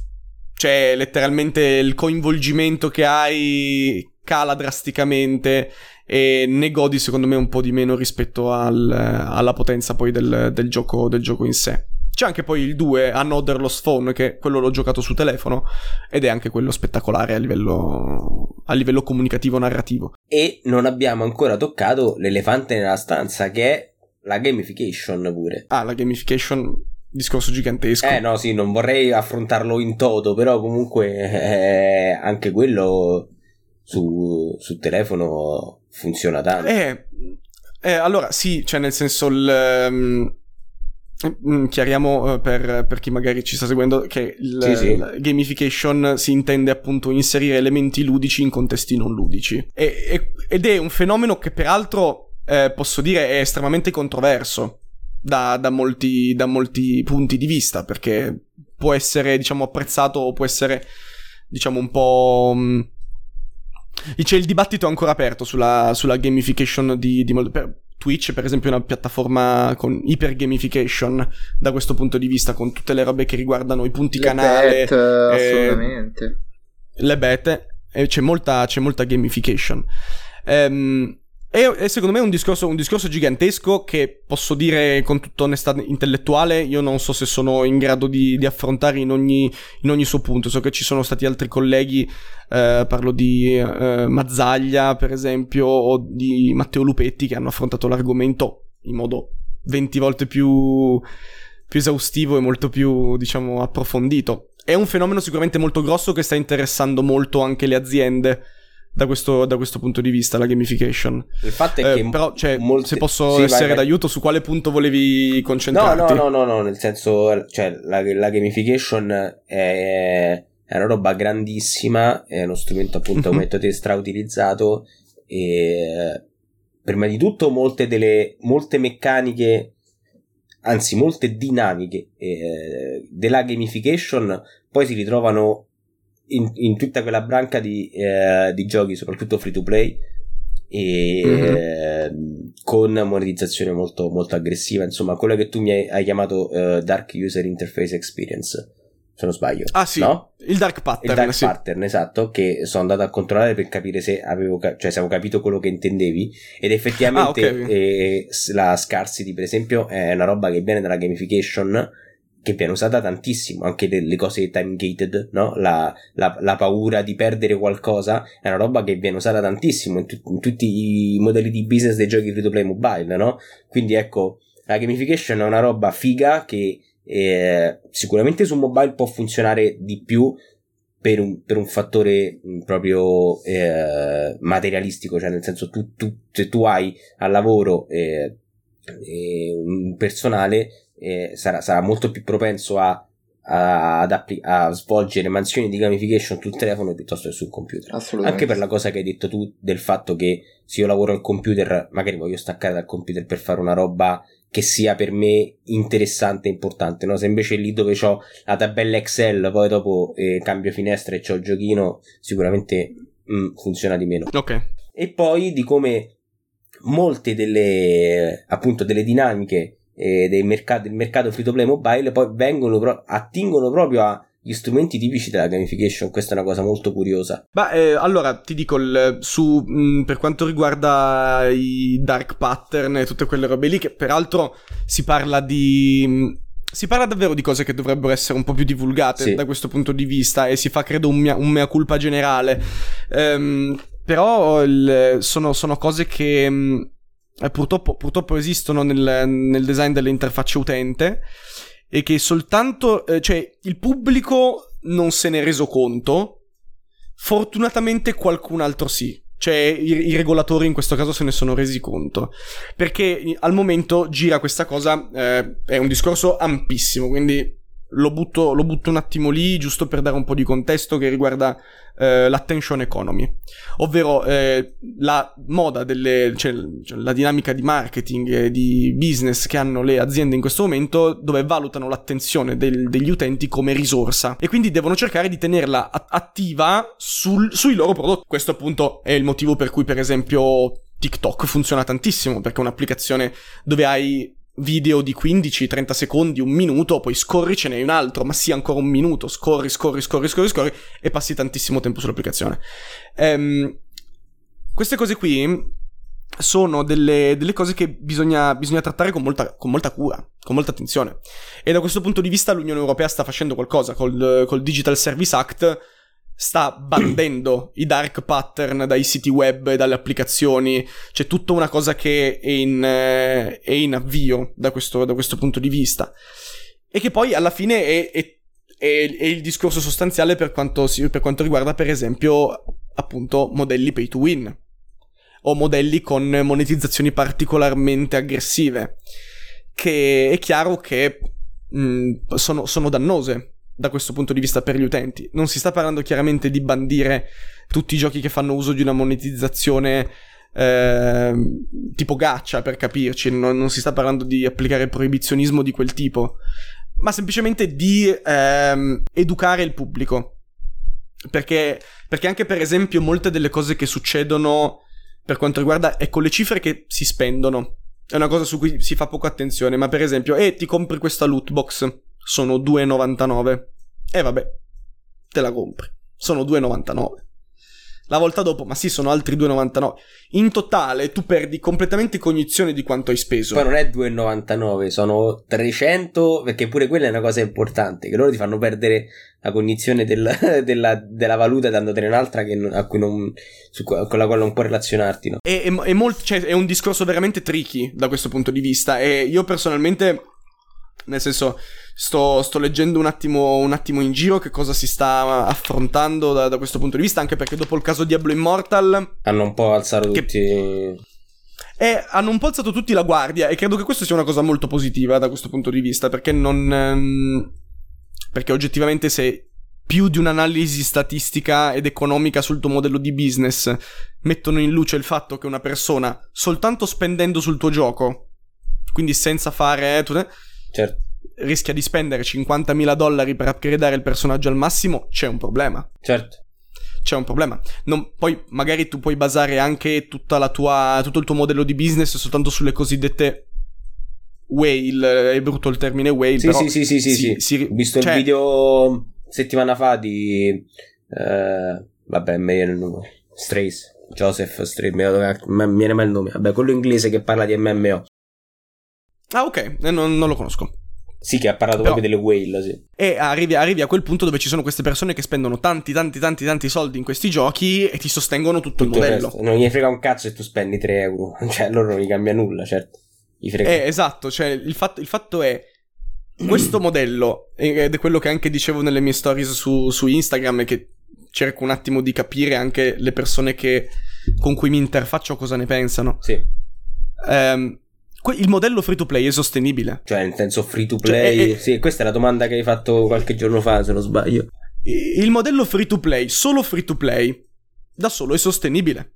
Cioè, letteralmente il coinvolgimento che hai cala drasticamente e ne godi secondo me un po' di meno rispetto al, alla potenza poi del, del, gioco, del gioco in sé. C'è anche poi il 2, Another Lost Phone, che quello l'ho giocato su telefono ed è anche quello spettacolare a livello, a livello comunicativo narrativo. E non abbiamo ancora toccato l'elefante nella stanza, che è la gamification pure. Ah, la gamification discorso gigantesco. Eh no, sì, non vorrei affrontarlo in toto, però comunque eh, anche quello su, su telefono funziona tanto. Eh, eh, allora sì, cioè nel senso il... Um, chiariamo uh, per, per, chi magari ci sta seguendo che il, sì, sì. il, gamification si intende appunto inserire elementi ludici in contesti non ludici. E, e, ed è un fenomeno che peraltro eh, posso dire è estremamente controverso da, da, molti, da molti punti di vista perché può essere diciamo apprezzato o può essere diciamo un po'... Um, c'è il dibattito ancora aperto sulla, sulla gamification di, di per Twitch, per esempio, è una piattaforma con iper gamification da questo punto di vista, con tutte le robe che riguardano i punti le canale. Bet, eh, assolutamente. Le bete, c'è molta, c'è molta gamification. Ehm, è, è, secondo me un discorso, un discorso, gigantesco che posso dire con tutta onestà intellettuale, io non so se sono in grado di, di affrontare in ogni, in ogni, suo punto. So che ci sono stati altri colleghi, eh, parlo di eh, Mazzaglia per esempio, o di Matteo Lupetti che hanno affrontato l'argomento in modo 20 volte più, più esaustivo e molto più, diciamo, approfondito. È un fenomeno sicuramente molto grosso che sta interessando molto anche le aziende da questo, da questo, punto di vista, la gamification. Il fatto è eh, che. Però, cioè, molti... se posso sì, essere vai, d'aiuto, su quale punto volevi concentrarti? No, no, no, no, no nel senso, cioè, la, la gamification è, è, una roba grandissima, è uno strumento, appunto, come detto te, strautilizzato. E prima di tutto, molte delle molte meccaniche. Anzi, molte dinamiche eh, della gamification poi si ritrovano in, in tutta quella branca di, eh, di, giochi, soprattutto free to play, e mm-hmm. eh, con monetizzazione molto, molto aggressiva. Insomma, quello che tu mi hai, hai chiamato uh, Dark User Interface Experience. Se non sbaglio, ah sì, no? il dark pattern. Il dark sì. pattern, esatto. Che sono andato a controllare per capire se avevo, cioè, se avevo capito quello che intendevi. Ed effettivamente ah, okay. eh, la scarcity, per esempio, è una roba che viene dalla gamification che viene usata tantissimo, anche le, le cose time gated, no? La, la, la, paura di perdere qualcosa è una roba che viene usata tantissimo in, tu, in tutti i modelli di business dei giochi free to play mobile, no? Quindi ecco, la gamification è una roba figa che eh, sicuramente su mobile può funzionare di più per un, per un fattore mm, proprio eh, materialistico, cioè nel senso tu, tu, se tu hai al lavoro eh, eh un personale eh, sarà, sarà, molto più propenso a, a, ad appli- a svolgere mansioni di gamification sul telefono piuttosto che sul computer. Anche per la cosa che hai detto tu del fatto che se io lavoro al computer, magari voglio staccare dal computer per fare una roba che sia per me interessante e importante, no? Se invece lì dove ho la tabella Excel, poi dopo eh, cambio finestra e c'ho il giochino, sicuramente mm, funziona di meno. Ok. E poi di come molte delle appunto delle dinamiche eh, del, mercato, del mercato free to play mobile poi vengono pro- attingono proprio agli strumenti tipici della gamification. Questa è una cosa molto curiosa. Ma eh, allora ti dico, il, su, mh, mm, per quanto riguarda i dark pattern e tutte quelle robe lì, che peraltro si parla di. Mh, mm, si parla davvero di cose che dovrebbero essere un po' più divulgate sì. da questo punto di vista e si fa credo un mea, un mea culpa generale. Um, però il, sono, sono, cose che um, purtroppo, purtroppo, esistono nel, nel, design delle interfacce utente e che soltanto, eh, cioè il pubblico non se ne è reso conto, fortunatamente qualcun altro sì. Cioè, i, i, regolatori in questo caso se ne sono resi conto. Perché al momento gira questa cosa, eh, è un discorso ampissimo, quindi lo butto, lo butto, un attimo lì giusto per dare un po' di contesto che riguarda eh, l'attention economy, ovvero eh, la moda delle, cioè, cioè, la dinamica di marketing e di business che hanno le aziende in questo momento dove valutano l'attenzione del, degli utenti come risorsa e quindi devono cercare di tenerla attiva sul, sui loro prodotti. Questo appunto è il motivo per cui per esempio TikTok funziona tantissimo perché è un'applicazione dove hai video di 15-30 secondi, un minuto, poi scorri, ce n'è un altro, ma sì, ancora un minuto, scorri, scorri, scorri, scorri, scorri, e passi tantissimo tempo sull'applicazione. Ehm, queste cose qui sono delle, delle cose che bisogna, bisogna trattare con molta, con molta, cura, con molta attenzione. E da questo punto di vista l'Unione Europea sta facendo qualcosa col, col Digital Service Act sta bandendo i dark pattern dai siti web e dalle applicazioni. C'è tutta una cosa che è in, eh, è in avvio da questo, da questo, punto di vista. E che poi alla fine è, è, è, il discorso sostanziale per quanto, per quanto riguarda, per esempio, appunto, modelli pay to win. O modelli con monetizzazioni particolarmente aggressive. Che è chiaro che mh, sono, sono dannose da questo punto di vista per gli utenti. Non si sta parlando chiaramente di bandire tutti i giochi che fanno uso di una monetizzazione eh, tipo gaccia, per capirci, non, non, si sta parlando di applicare proibizionismo di quel tipo, ma semplicemente di eh, educare il pubblico. Perché, perché anche per esempio molte delle cose che succedono per quanto riguarda, ecco, le cifre che si spendono. È una cosa su cui si fa poco attenzione, ma per esempio, eh, ti compri questa loot box sono 2,99. E eh, vabbè, te la compri. Sono 2,99. La volta dopo, ma sì, sono altri 2,99. In totale tu perdi completamente cognizione di quanto hai speso. Poi non è 2,99, sono 300, perché pure quella è una cosa importante, che loro ti fanno perdere la cognizione del, della, della, valuta dandotene un'altra che a cui non, su, con la quale non puoi relazionarti. No? È, è, è, molt, cioè, è un discorso veramente tricky da questo punto di vista e io personalmente, nel senso sto, sto leggendo un attimo, un attimo, in giro che cosa si sta affrontando da, da, questo punto di vista, anche perché dopo il caso Diablo Immortal... Hanno un po' alzato che... tutti... Eh, hanno un po' alzato tutti la guardia e credo che questo sia una cosa molto positiva da questo punto di vista, perché non... Ehm, perché oggettivamente se più di un'analisi statistica ed economica sul tuo modello di business mettono in luce il fatto che una persona soltanto spendendo sul tuo gioco, quindi senza fare... Eh, certo rischia di spendere 50.000 dollari per upgradare il personaggio al massimo, c'è un problema. Certo. C'è un problema. Non, poi magari tu puoi basare anche tua, tutto il tuo modello di business soltanto sulle cosiddette whale. È brutto il termine whale. Sì, però sì, sì, sì, sì, sì. Si, Ho visto cioè, il video settimana fa di... Uh, vabbè, me il nome. Strays. Joseph Strays. Mi viene mai il nome. Vabbè, quello inglese che parla di MMO. Ah, ok. Eh, non, non lo conosco. Sì, che ha parlato Però, proprio delle whale, sì. E arrivi, arrivi, a quel punto dove ci sono queste persone che spendono tanti, tanti, tanti, tanti soldi in questi giochi e ti sostengono tutto, tutto il modello. Il non gli frega un cazzo se tu spendi 3 euro. Cioè, loro non gli cambia nulla, certo. Gli frega. Eh, esatto, cioè, il fatto, il fatto è... Questo modello, ed è quello che anche dicevo nelle mie stories su, su Instagram, e che cerco un attimo di capire anche le persone che, con cui mi interfaccio cosa ne pensano. Sì. Um, il modello free to play è sostenibile? Cioè, nel senso free to play? Cioè, è, è... Sì, questa è la domanda che hai fatto qualche giorno fa, se non sbaglio. Il modello free to play, solo free to play, da solo è sostenibile.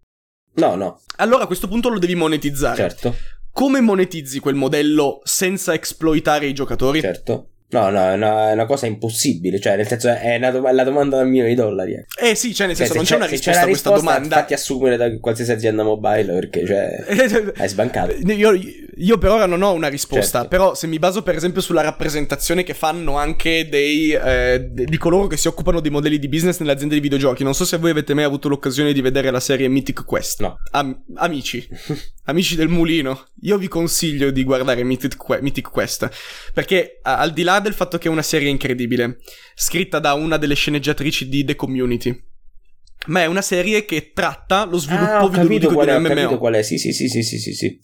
No, no. Allora a questo punto lo devi monetizzare. Certo. Come monetizzi quel modello senza esploitare i giocatori? Certo. No, no, no, è una cosa impossibile. Cioè, nel senso, è dom- la domanda da un milione di dollari. Eh, eh sì, cioè, nel senso, cioè, non c'è, c'è una risposta a questa risposta, domanda. Fatti assumere da qualsiasi azienda mobile perché, cioè, hai sbancato. Io, io, per ora non ho una risposta. Certo. Però, se mi baso, per esempio, sulla rappresentazione che fanno anche dei eh, di coloro che si occupano di modelli di business nelle aziende di videogiochi, non so se voi avete mai avuto l'occasione di vedere la serie Mythic Quest. No. Am- amici, amici del mulino, io vi consiglio di guardare Mythic, que- Mythic Quest perché al di là del fatto che è una serie incredibile, scritta da una delle sceneggiatrici di The Community. Ma è una serie che tratta lo sviluppo ah, videoludico di un MMO. Ho capito qual è, sì, sì, sì, sì, sì, sì.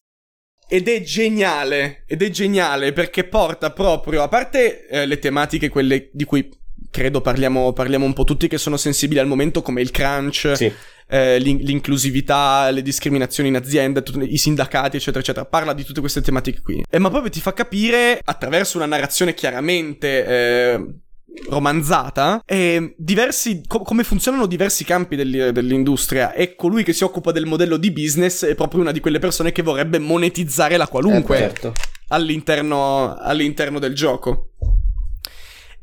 Ed è geniale, ed è geniale perché porta proprio, a parte eh, le tematiche, quelle di cui credo parliamo, parliamo un po' tutti che sono sensibili al momento, come il crunch, sì eh, l'inclusività, le discriminazioni in azienda, tutti, i sindacati, eccetera, eccetera. Parla di tutte queste tematiche qui. Eh, ma proprio ti fa capire, attraverso una narrazione chiaramente... Eh, romanzata e diversi co- come funzionano diversi campi dell- dell'industria e colui che si occupa del modello di business è proprio una di quelle persone che vorrebbe monetizzare la qualunque eh, certo. all'interno, all'interno del gioco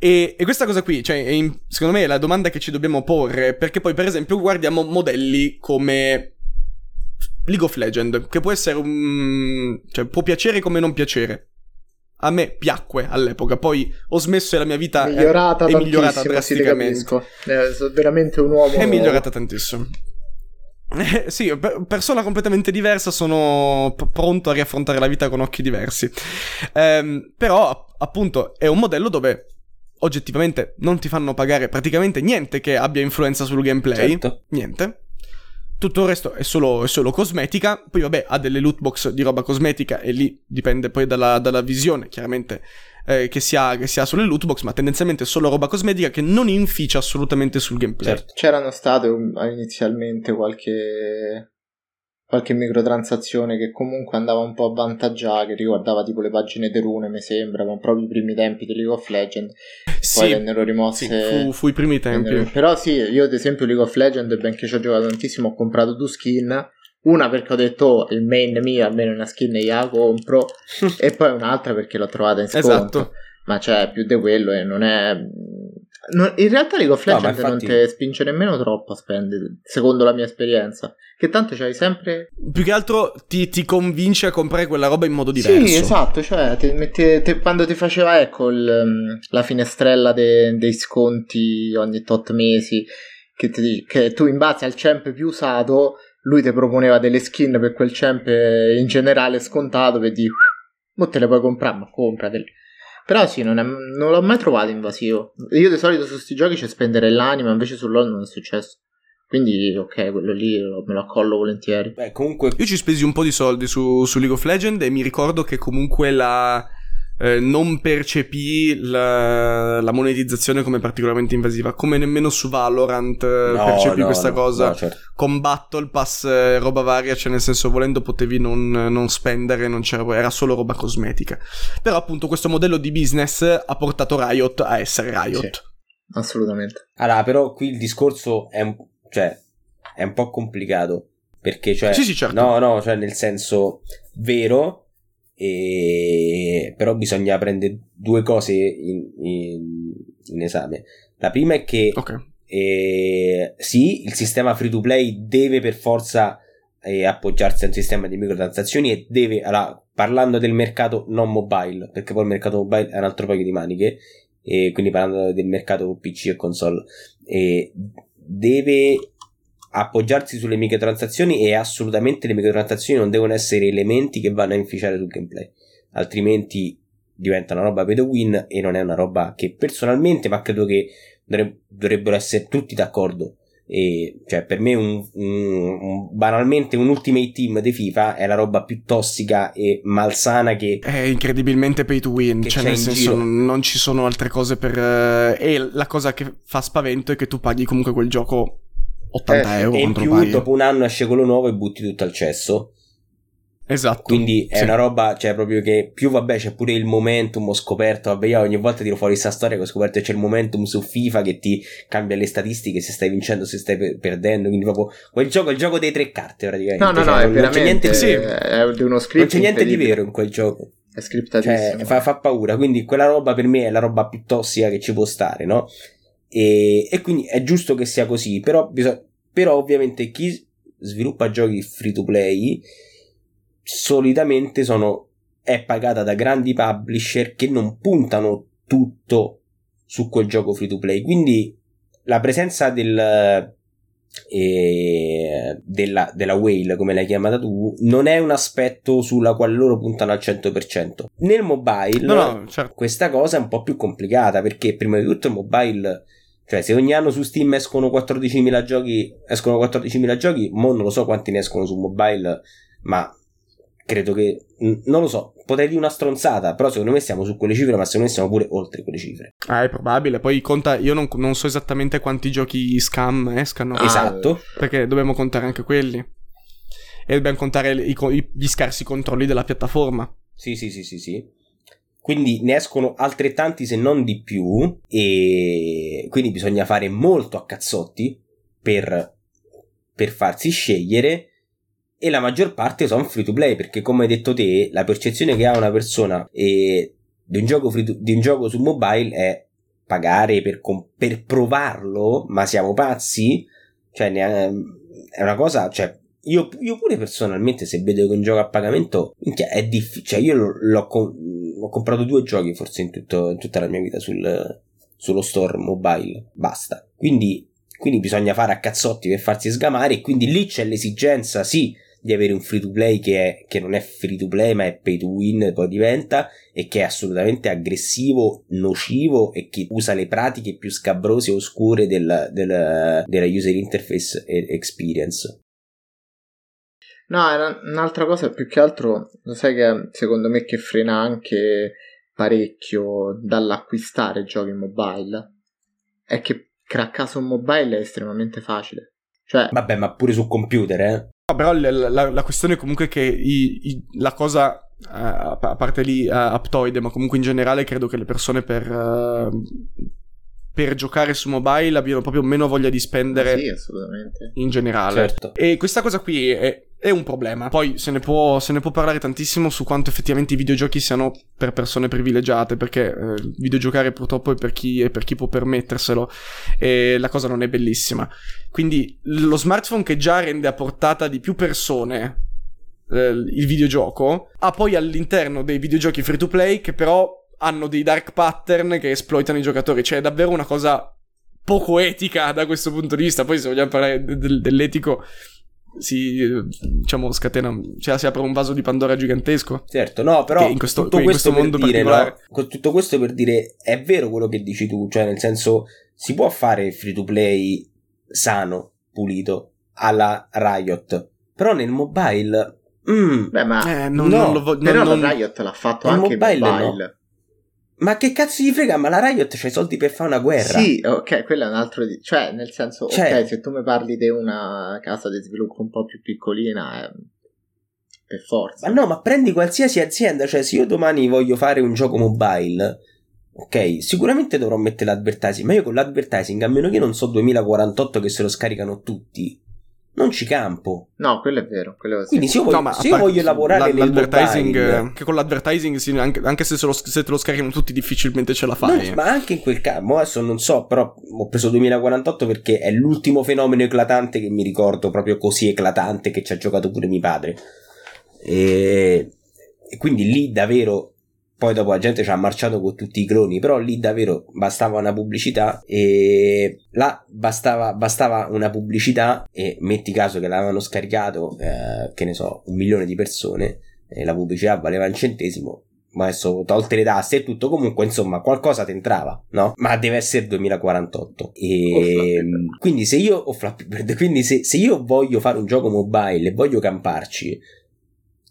e, e, questa cosa qui, cioè, in, secondo me è la domanda che ci dobbiamo porre, perché poi, per esempio, guardiamo modelli come League of Legends, che può essere un... cioè, può piacere come non piacere. A me piacque all'epoca, poi ho smesso e la mia vita migliorata è, è migliorata drasticamente. Eh, sono veramente un uomo. È migliorata tantissimo. Eh, sì, per, persona completamente diversa, sono p- pronto a riaffrontare la vita con occhi diversi. Ehm, però, appunto, è un modello dove oggettivamente non ti fanno pagare praticamente niente che abbia influenza sul gameplay. Certo. Niente. Tutto il resto è solo, è solo, cosmetica. Poi, vabbè, ha delle loot box di roba cosmetica e lì dipende poi dalla, dalla visione, chiaramente, eh, che, si ha, che, si ha, sulle loot box, ma tendenzialmente è solo roba cosmetica che non inficia assolutamente sul gameplay. Certo. C'erano state inizialmente qualche qualche microtransazione che comunque andava un po' avvantaggiata, che riguardava tipo le pagine di rune, mi sembra, ma proprio i primi tempi di League of Legends. Sì, poi vennero rimosse. Sì, fu, fu, i primi tempi. Vennero... Però sì, io ad esempio League of Legends, benché ci ho giocato tantissimo, ho comprato due skin. Una perché ho detto oh, il main mio, almeno una skin io la compro, e poi un'altra perché l'ho trovata in sconto. Esatto. Ma c'è più di quello e non è No, in realtà League of Legends no, infatti... non ti spinge nemmeno troppo a spendere, secondo la mia esperienza. Che tanto c'hai sempre. Più che altro ti, ti convince a comprare quella roba in modo diverso. Sì, esatto. Cioè, ti metti, ti, quando ti faceva, ecco, il, mm, la finestrella de, dei sconti ogni tot mesi, che, ti, che tu in base al champ più usato, lui ti proponeva delle skin per quel champ in generale scontato, per dire, mo te le puoi comprare, ma compratele. Però sì, non, è, non, l'ho mai trovato invasivo. Io di solito su questi giochi c'è spendere l'anima, invece su LoL non è successo. Quindi, ok, quello lì me lo accollo volentieri. Beh, comunque. Io ci spesi un po' di soldi su, su League of Legends e mi ricordo che comunque la eh, non percepì la, la, monetizzazione come particolarmente invasiva, come nemmeno su Valorant eh, no, percepì no, questa no, cosa. Certo. Con Battle Pass, eh, roba varia, cioè nel senso volendo potevi non, non spendere, non era solo roba cosmetica. Però appunto questo modello di business ha portato Riot a essere Riot. Sì, assolutamente. Allora, però qui il discorso è un, cioè, è un po' complicato. Perché, cioè, sì, sì, certo. no, no, cioè, nel senso, vero, e... però bisogna prendere due cose in, in, in esame. La prima è che okay. eh, sì, il sistema free to play deve per forza eh, appoggiarsi a un sistema di microtransazioni e deve, allora, parlando del mercato non mobile, perché poi il mercato mobile è un altro paio di maniche, e quindi parlando del mercato PC e console, eh, deve appoggiarsi sulle microtransazioni e assolutamente le microtransazioni non devono essere elementi che vanno a inficiare sul gameplay, altrimenti diventa una roba pay to win e non è una roba che personalmente, ma credo che dovrebbero essere tutti d'accordo. E, cioè, per me, un, un, un, banalmente, un Ultimate Team di FIFA è la roba più tossica e malsana che è incredibilmente pay to win. Cioè, nel senso, non, non, ci sono altre cose per. Uh, e la cosa che fa spavento è che tu paghi comunque quel gioco 80 eh, euro. E in più, paghi. dopo un anno esce quello nuovo e butti tutto al cesso. Esatto. Quindi è sì. una roba, cioè proprio che più vabbè c'è pure il momentum, ho scoperto, vabbè io ogni volta tiro fuori questa storia che ho scoperto che c'è il momentum su FIFA che ti cambia le statistiche se stai vincendo, se stai per- perdendo, quindi proprio quel gioco è il gioco dei tre carte praticamente. No, no, cioè, no, non, è non c'è niente, sì. è di uno script Non c'è niente di vero in quel gioco. È scriptatissimo. Cioè, fa, fa, paura, quindi quella roba per me è la roba più tossica che ci può stare, no? E, e quindi è giusto che sia così, però, bisog- però ovviamente chi sviluppa giochi free to play solitamente sono, è pagata da grandi publisher che non puntano tutto su quel gioco free to play. Quindi la presenza del, eh, della, della whale, come l'hai chiamata tu, non è un aspetto sulla quale loro puntano al 100%. Nel mobile, no, no, certo. questa cosa è un po' più complicata perché prima di tutto il mobile. Cioè, se ogni anno su Steam escono 14.000 giochi, escono 14.000 giochi, mo non lo so quanti ne escono su mobile, ma credo che non lo so, potrei dire una stronzata, però secondo me siamo su quelle cifre, ma secondo me siamo pure oltre quelle cifre. Ah, è probabile. Poi conta, io non, non so esattamente quanti giochi scam escano. Ah, esatto. Perché dobbiamo contare anche quelli. E dobbiamo contare i, i, gli scarsi controlli della piattaforma. Sì, sì, sì, sì, sì. Quindi ne escono altrettanti se non di più e quindi bisogna fare molto a cazzotti per, per farsi scegliere e la maggior parte sono free to play perché come hai detto te la percezione che ha una persona eh, di, un gioco to, di un gioco su mobile è pagare per, per provarlo ma siamo pazzi? Cioè è, una cosa cioè io, io, pure personalmente se vedo che un gioco a pagamento è difficile cioè io l'ho, l'ho, ho comprato due giochi forse in, tutto, in tutta la mia vita sul, sullo store mobile basta quindi quindi bisogna fare a cazzotti per farsi sgamare e quindi lì c'è l'esigenza sì di avere un free to play che, che non è free to play ma è pay to win poi diventa e che è assolutamente aggressivo, nocivo e che usa le pratiche più scabrose e oscure del, del, della user interface experience. No, un'altra cosa più che altro, lo sai che secondo me che frena anche parecchio dall'acquistare giochi mobile è che craccare su mobile è estremamente facile. Cioè, Vabbè, ma pure su computer, eh? No, però la, la, la questione è comunque che i, i, la cosa, uh, a parte lì uh, Aptoide, ma comunque in generale credo che le persone per, uh, per giocare su mobile abbiano proprio meno voglia di spendere sì, assolutamente. in generale. Certo. E questa cosa qui è, è un problema. Poi se ne, può, se ne, può, parlare tantissimo su quanto effettivamente i videogiochi siano per persone privilegiate, perché eh, videgiocare purtroppo è per, chi, è per chi può permetterselo e la cosa non è bellissima. Quindi lo smartphone che già rende a portata di più persone eh, il videogioco, ha poi all'interno dei videogiochi free to play che però hanno dei dark pattern che esploitano i giocatori, cioè è davvero una cosa poco etica da questo punto di vista. Poi se vogliamo parlare dell'etico si diciamo scatena cioè si apre un vaso di Pandora gigantesco certo no però in questo, tutto in questo mondo dire, no? tutto questo per dire è vero quello che dici tu cioè nel senso si può fare free to play sano pulito alla Riot però nel mobile mm, beh ma eh, non, no, non lo voglio però non, la Riot l'ha fatto anche mobile, mobile. No. Ma che cazzo gli frega? Ma la Riot c'ha i soldi per fare una guerra. Sì, ok, quello è un altro. Di... Cioè, nel senso, cioè... ok, se tu mi parli di una casa di sviluppo un po' più piccolina, è... per forza. Ma no, ma prendi qualsiasi azienda. Cioè, se io domani voglio fare un gioco mobile, ok, sicuramente dovrò mettere l'advertising. Ma io con l'advertising, a meno che non so 2048 che se lo scaricano tutti, non ci campo. No, quello è vero. Quello Quindi se io voglio, no, se io voglio lavorare la, l'advertising, mobile, che con l'advertising, sì, anche, anche se, se, lo, se, te lo scaricano tutti, difficilmente ce la fai. No, ma anche in quel caso, adesso non so, però ho preso 2048 perché è l'ultimo fenomeno eclatante che mi ricordo, proprio così eclatante, che ci ha giocato pure mio padre. E, e quindi lì davvero poi dopo la gente ci ha marciato con tutti i cloni, però lì davvero bastava una pubblicità e là bastava, bastava una pubblicità e metti caso che l'avevano scaricato, eh, che ne so, un milione di persone e la pubblicità valeva un centesimo, ma adesso tolte le tasse e tutto, comunque insomma qualcosa ti entrava, no? Ma deve essere 2048. E oh, quindi se io ho Flappy Bird, quindi se, se io voglio fare un gioco mobile e voglio camparci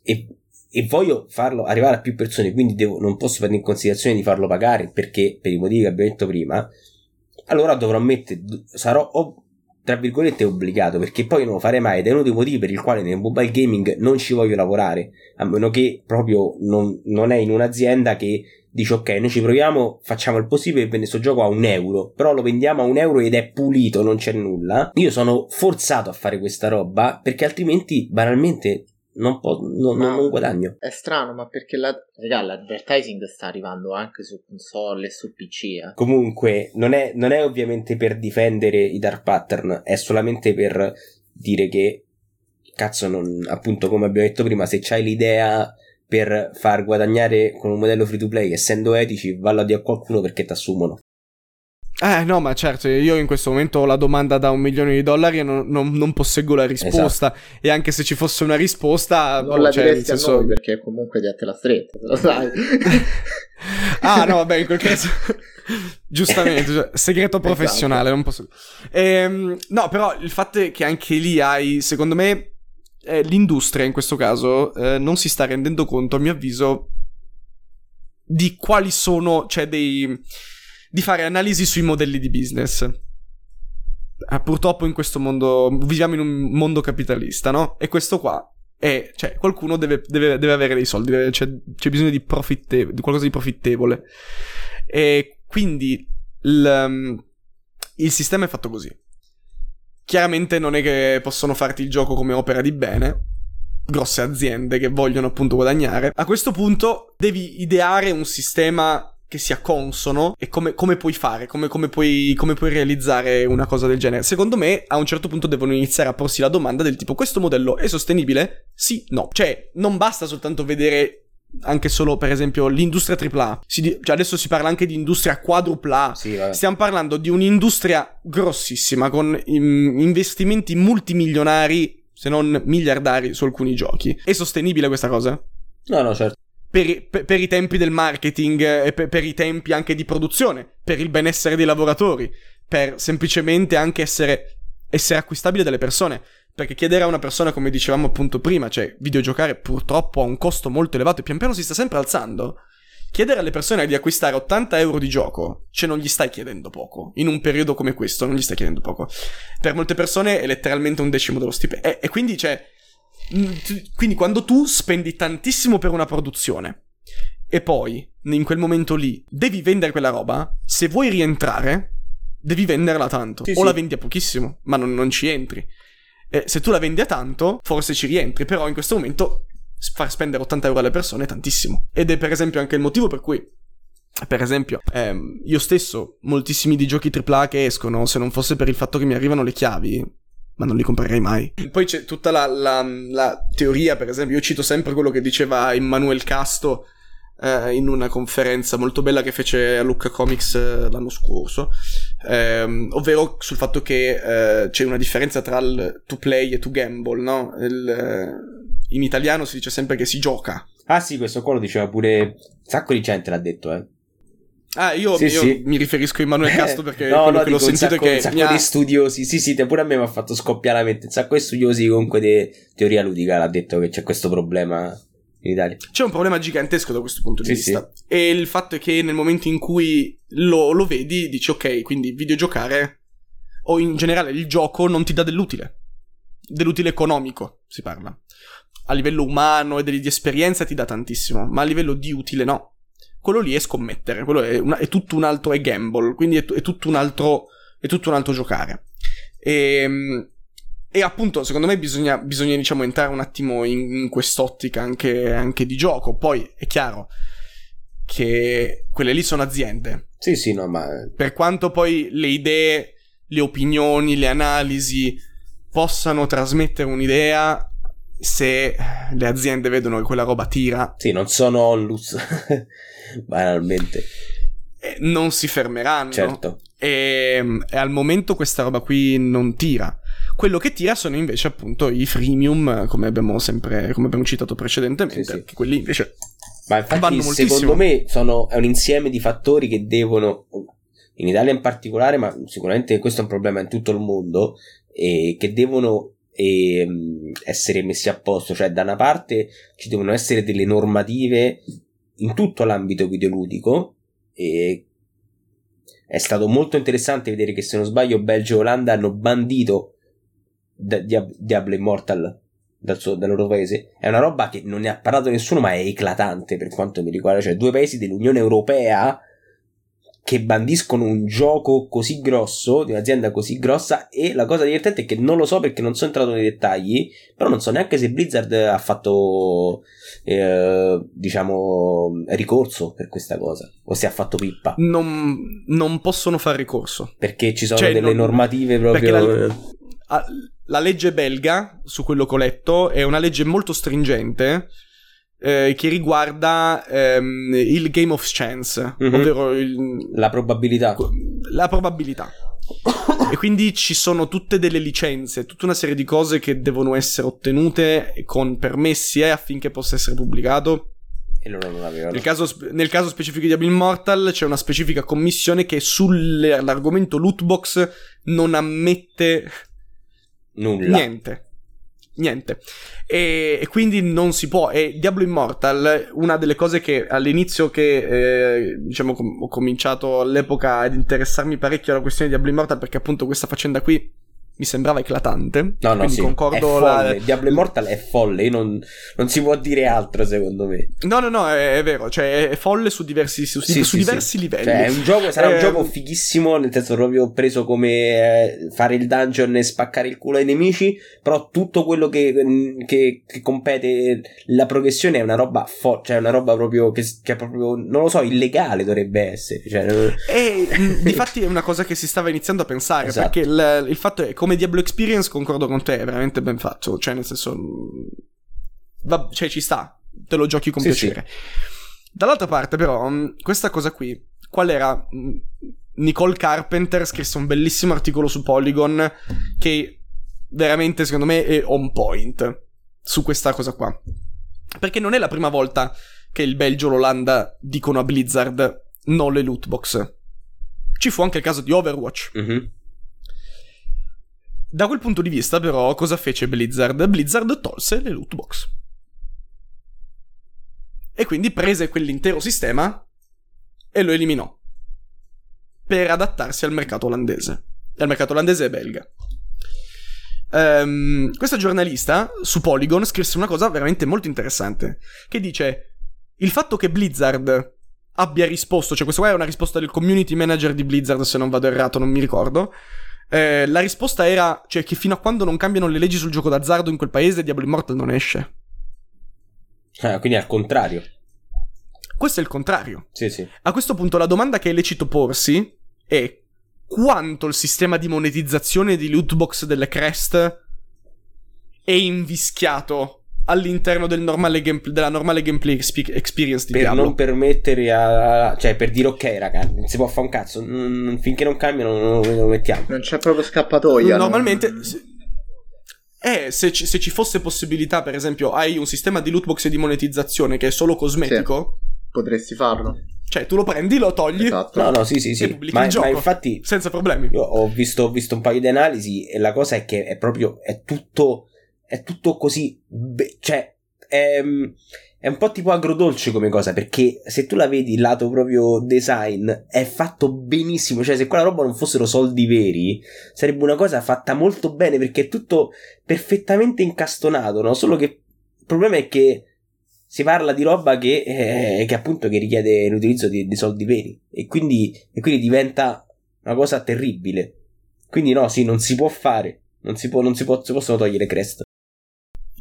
e e voglio farlo arrivare a più persone, quindi devo, non posso prendere in considerazione di farlo pagare perché per i motivi che abbiamo detto prima, allora dovrò mettere, sarò tra virgolette obbligato perché poi non lo farei mai ed è uno dei motivi per il quale nel mobile gaming non ci voglio lavorare, a meno che proprio non, non è in un'azienda che dice ok noi ci proviamo facciamo il possibile per questo gioco a un euro però lo vendiamo a un euro ed è pulito non c'è nulla. Io sono forzato a fare questa roba perché altrimenti banalmente non, po- no, no, non guadagno. È strano, ma perché la, raga, l'advertising sta arrivando anche su console e su PC. Eh. Comunque, non è, non è ovviamente per difendere i dark pattern, è solamente per dire che, cazzo, non, appunto, come abbiamo detto prima, se c'hai l'idea per far guadagnare con un modello free to play, essendo etici, vallo a dire a qualcuno perché ti assumono. Eh no, ma certo, io in questo momento ho la domanda da un milione di dollari e non, non, non posseggo la risposta. Esatto. E anche se ci fosse una risposta... Non boh, la cioè, diresti senso... a noi perché comunque diate la stretta, lo sai. ah no, vabbè, in quel caso... Giustamente, cioè, segreto esatto. professionale, esatto. non posso... Ehm, no, però il fatto è che anche lì hai, secondo me, eh, l'industria in questo caso eh, non si sta rendendo conto, a mio avviso, di quali sono, cioè dei di fare analisi sui modelli di business. Ah, purtroppo in questo mondo viviamo in un mondo capitalista, no? E questo qua è, cioè, qualcuno deve, deve, deve avere dei soldi, deve, c'è, c'è, bisogno di, profitte, di qualcosa di profittevole. E quindi il, um, il sistema è fatto così. Chiaramente non è che possono farti il gioco come opera di bene, grosse aziende che vogliono appunto guadagnare. A questo punto devi ideare un sistema che sia consono e come, come puoi fare, come, come, puoi, come puoi realizzare una cosa del genere. Secondo me, a un certo punto devono iniziare a porsi la domanda del tipo, questo modello è sostenibile? Sì, no. Cioè, non basta soltanto vedere anche solo per esempio l'industria AAA. Si, cioè adesso si parla anche di industria quadrupla. Sì, Stiamo parlando di un'industria grossissima con um, investimenti multimilionari, se non miliardari, su alcuni giochi. È sostenibile questa cosa? No, no, certo per, per, per, i tempi del marketing e per, per, i tempi anche di produzione, per il benessere dei lavoratori, per semplicemente anche essere, essere acquistabile dalle persone. Perché chiedere a una persona, come dicevamo appunto prima, cioè videogiocare purtroppo ha un costo molto elevato e pian piano si sta sempre alzando. Chiedere alle persone di acquistare 80 euro di gioco, cioè non gli stai chiedendo poco. In un periodo come questo non gli stai chiedendo poco. Per molte persone è letteralmente un decimo dello stipendio. E, e quindi, cioè, quindi quando tu spendi tantissimo per una produzione e poi in quel momento lì devi vendere quella roba, se vuoi rientrare devi venderla tanto. Sì, o sì. la vendi a pochissimo, ma non, non ci entri. E se tu la vendi a tanto, forse ci rientri, però in questo momento far spendere 80 euro alle persone è tantissimo. Ed è per esempio anche il motivo per cui per esempio, ehm, io stesso, moltissimi di giochi AAA che escono, se non fosse per il fatto che mi arrivano le chiavi, ma non li comprerei mai. Poi c'è tutta la, la, la, teoria, per esempio, io cito sempre quello che diceva Immanuel Casto eh, in una conferenza molto bella che fece a Lucca Comics eh, l'anno scorso, ehm, ovvero sul fatto che eh, c'è una differenza tra il to play e to gamble, no? Il, eh, in italiano si dice sempre che si gioca. Ah sì, questo qua lo diceva pure un sacco di gente l'ha detto, eh. Ah, io, sì, io sì. mi riferisco a Emanuele Castro perché no, quello no, che l'ho sentito sacco, che un sacco ha... di studiosi, sì, sì, pure a me mi ha fatto scoppiare la mente. Un sacco di studiosi comunque di teoria ludica l'ha detto che c'è questo problema in Italia. C'è un problema gigantesco da questo punto di sì, vista. Sì. E il fatto è che nel momento in cui lo, lo vedi, dici ok, quindi videogiocare o in generale il gioco non ti dà dell'utile. Dell'utile economico, si parla. A livello umano e di esperienza ti dà tantissimo, ma a livello di utile no quello lì è scommettere, quello è, una, è tutto un altro, è gamble, quindi è, è, tutto un altro, è tutto un altro giocare. E, ehm, e appunto, secondo me bisogna, bisogna diciamo, entrare un attimo in, in quest'ottica anche, anche, di gioco. Poi è chiaro che quelle lì sono aziende. Sì, sì, no, ma... Per quanto poi le idee, le opinioni, le analisi possano trasmettere un'idea, se le aziende vedono che quella roba tira... Sì, non sono Onlus. banalmente. Non si fermeranno. Certo. E, e, al momento questa roba qui non tira. Quello che tira sono invece appunto i freemium, come abbiamo sempre, come abbiamo citato precedentemente, sì, sì. quelli invece Ma infatti secondo me sono, è un insieme di fattori che devono, in Italia in particolare, ma sicuramente questo è un problema in tutto il mondo, e che devono e, essere messi a posto. Cioè, da una parte ci devono essere delle normative in tutto l'ambito videoludico e è stato molto interessante vedere che se non sbaglio Belgio e Olanda hanno bandito Diablo Immortal dal, suo, dal loro paese è una roba che non ne ha parlato nessuno ma è eclatante per quanto mi riguarda cioè due paesi dell'Unione Europea che bandiscono un gioco così grosso, di un'azienda così grossa, e la cosa divertente è che non lo so perché non sono entrato nei dettagli, però non so neanche se Blizzard ha fatto, eh, diciamo, ricorso per questa cosa, o se ha fatto pippa. Non, non possono fare ricorso. Perché ci sono cioè, delle non, normative proprio... La, la legge belga, su quello che ho letto, è una legge molto stringente eh, che riguarda ehm, il game of chance, mm-hmm. ovvero il, la probabilità. La probabilità. e quindi ci sono tutte delle licenze, tutta una serie di cose che devono essere ottenute con permessi eh, affinché possa essere pubblicato. E loro non avevano. Nel caso, nel caso specifico di Diablo Immortal c'è una specifica commissione che sull'argomento lootbox non ammette nulla. Niente niente. E, e, quindi non si può. E Diablo Immortal, una delle cose che all'inizio che eh, diciamo ho cominciato all'epoca ad interessarmi parecchio alla questione di Diablo Immortal, perché appunto questa faccenda qui mi sembrava eclatante. No, no, sì, concordo. La... Diablo Immortal è folle, non, non, si può dire altro secondo me. No, no, no, è, è vero, cioè è folle su diversi, su, sì, su sì, diversi livelli. Cioè, un gioco, sarà eh... un gioco fighissimo, nel senso proprio preso come eh, fare il dungeon e spaccare il culo ai nemici, però tutto quello che, che, che compete la progressione è una roba folle, cioè una roba proprio che, che, è proprio, non lo so, illegale dovrebbe essere. Cioè... E difatti è una cosa che si stava iniziando a pensare, esatto. perché il, il fatto è come come Diablo Experience concordo con te, è veramente ben fatto, cioè nel senso... Va, cioè ci sta, te lo giochi con sì, piacere. Sì. Dall'altra parte però, mm, questa cosa qui, qual era? Mm, Nicole Carpenter scrisse un bellissimo articolo su Polygon che veramente secondo me è on point su questa cosa qua. Perché non è la prima volta che il Belgio e l'Olanda dicono a Blizzard non le loot box. Ci fu anche il caso di Overwatch. Mm-hmm da quel punto di vista, però, cosa fece Blizzard? Blizzard tolse le loot box. E quindi prese quell'intero sistema e lo eliminò. Per adattarsi al mercato olandese. E al mercato olandese e belga. Um, questa giornalista su Polygon scrisse una cosa veramente molto interessante. Che dice: Il fatto che Blizzard abbia risposto, cioè questa qua è una risposta del community manager di Blizzard, se non vado errato, non mi ricordo eh, la risposta era cioè, che fino a quando non cambiano le leggi sul gioco d'azzardo in quel paese, Diablo Immortal non esce. Ah, quindi è al contrario. Questo è il contrario. Sì, sì. A questo punto la domanda che è lecito porsi è quanto il sistema di monetizzazione di lootbox delle crest è invischiato all'interno del normale game, della normale gameplay experience di per Diablo. non permettere a cioè per dire ok raga non si può fare un cazzo mm, finché non cambiano non, non, lo mettiamo non c'è proprio scappatoia normalmente non... eh, se ci, se ci, fosse possibilità per esempio hai un sistema di lootbox e di monetizzazione che è solo cosmetico sì, potresti farlo cioè, tu lo prendi, lo togli. Esatto. No, no, sì, sì, sì. Ma, ma, infatti. Senza problemi. Io ho visto, ho visto un paio di analisi e la cosa è che è proprio. È tutto è tutto così, be- cioè, è, è, un po' tipo agrodolce come cosa, perché se tu la vedi il lato proprio design, è fatto benissimo, cioè se quella roba non fossero soldi veri, sarebbe una cosa fatta molto bene, perché è tutto perfettamente incastonato, no? Solo che il problema è che si parla di roba che, eh, che appunto che richiede l'utilizzo di, di soldi veri, e quindi, e quindi diventa una cosa terribile. Quindi no, sì, non si può fare. Non si, può, non si, può, si possono togliere crest.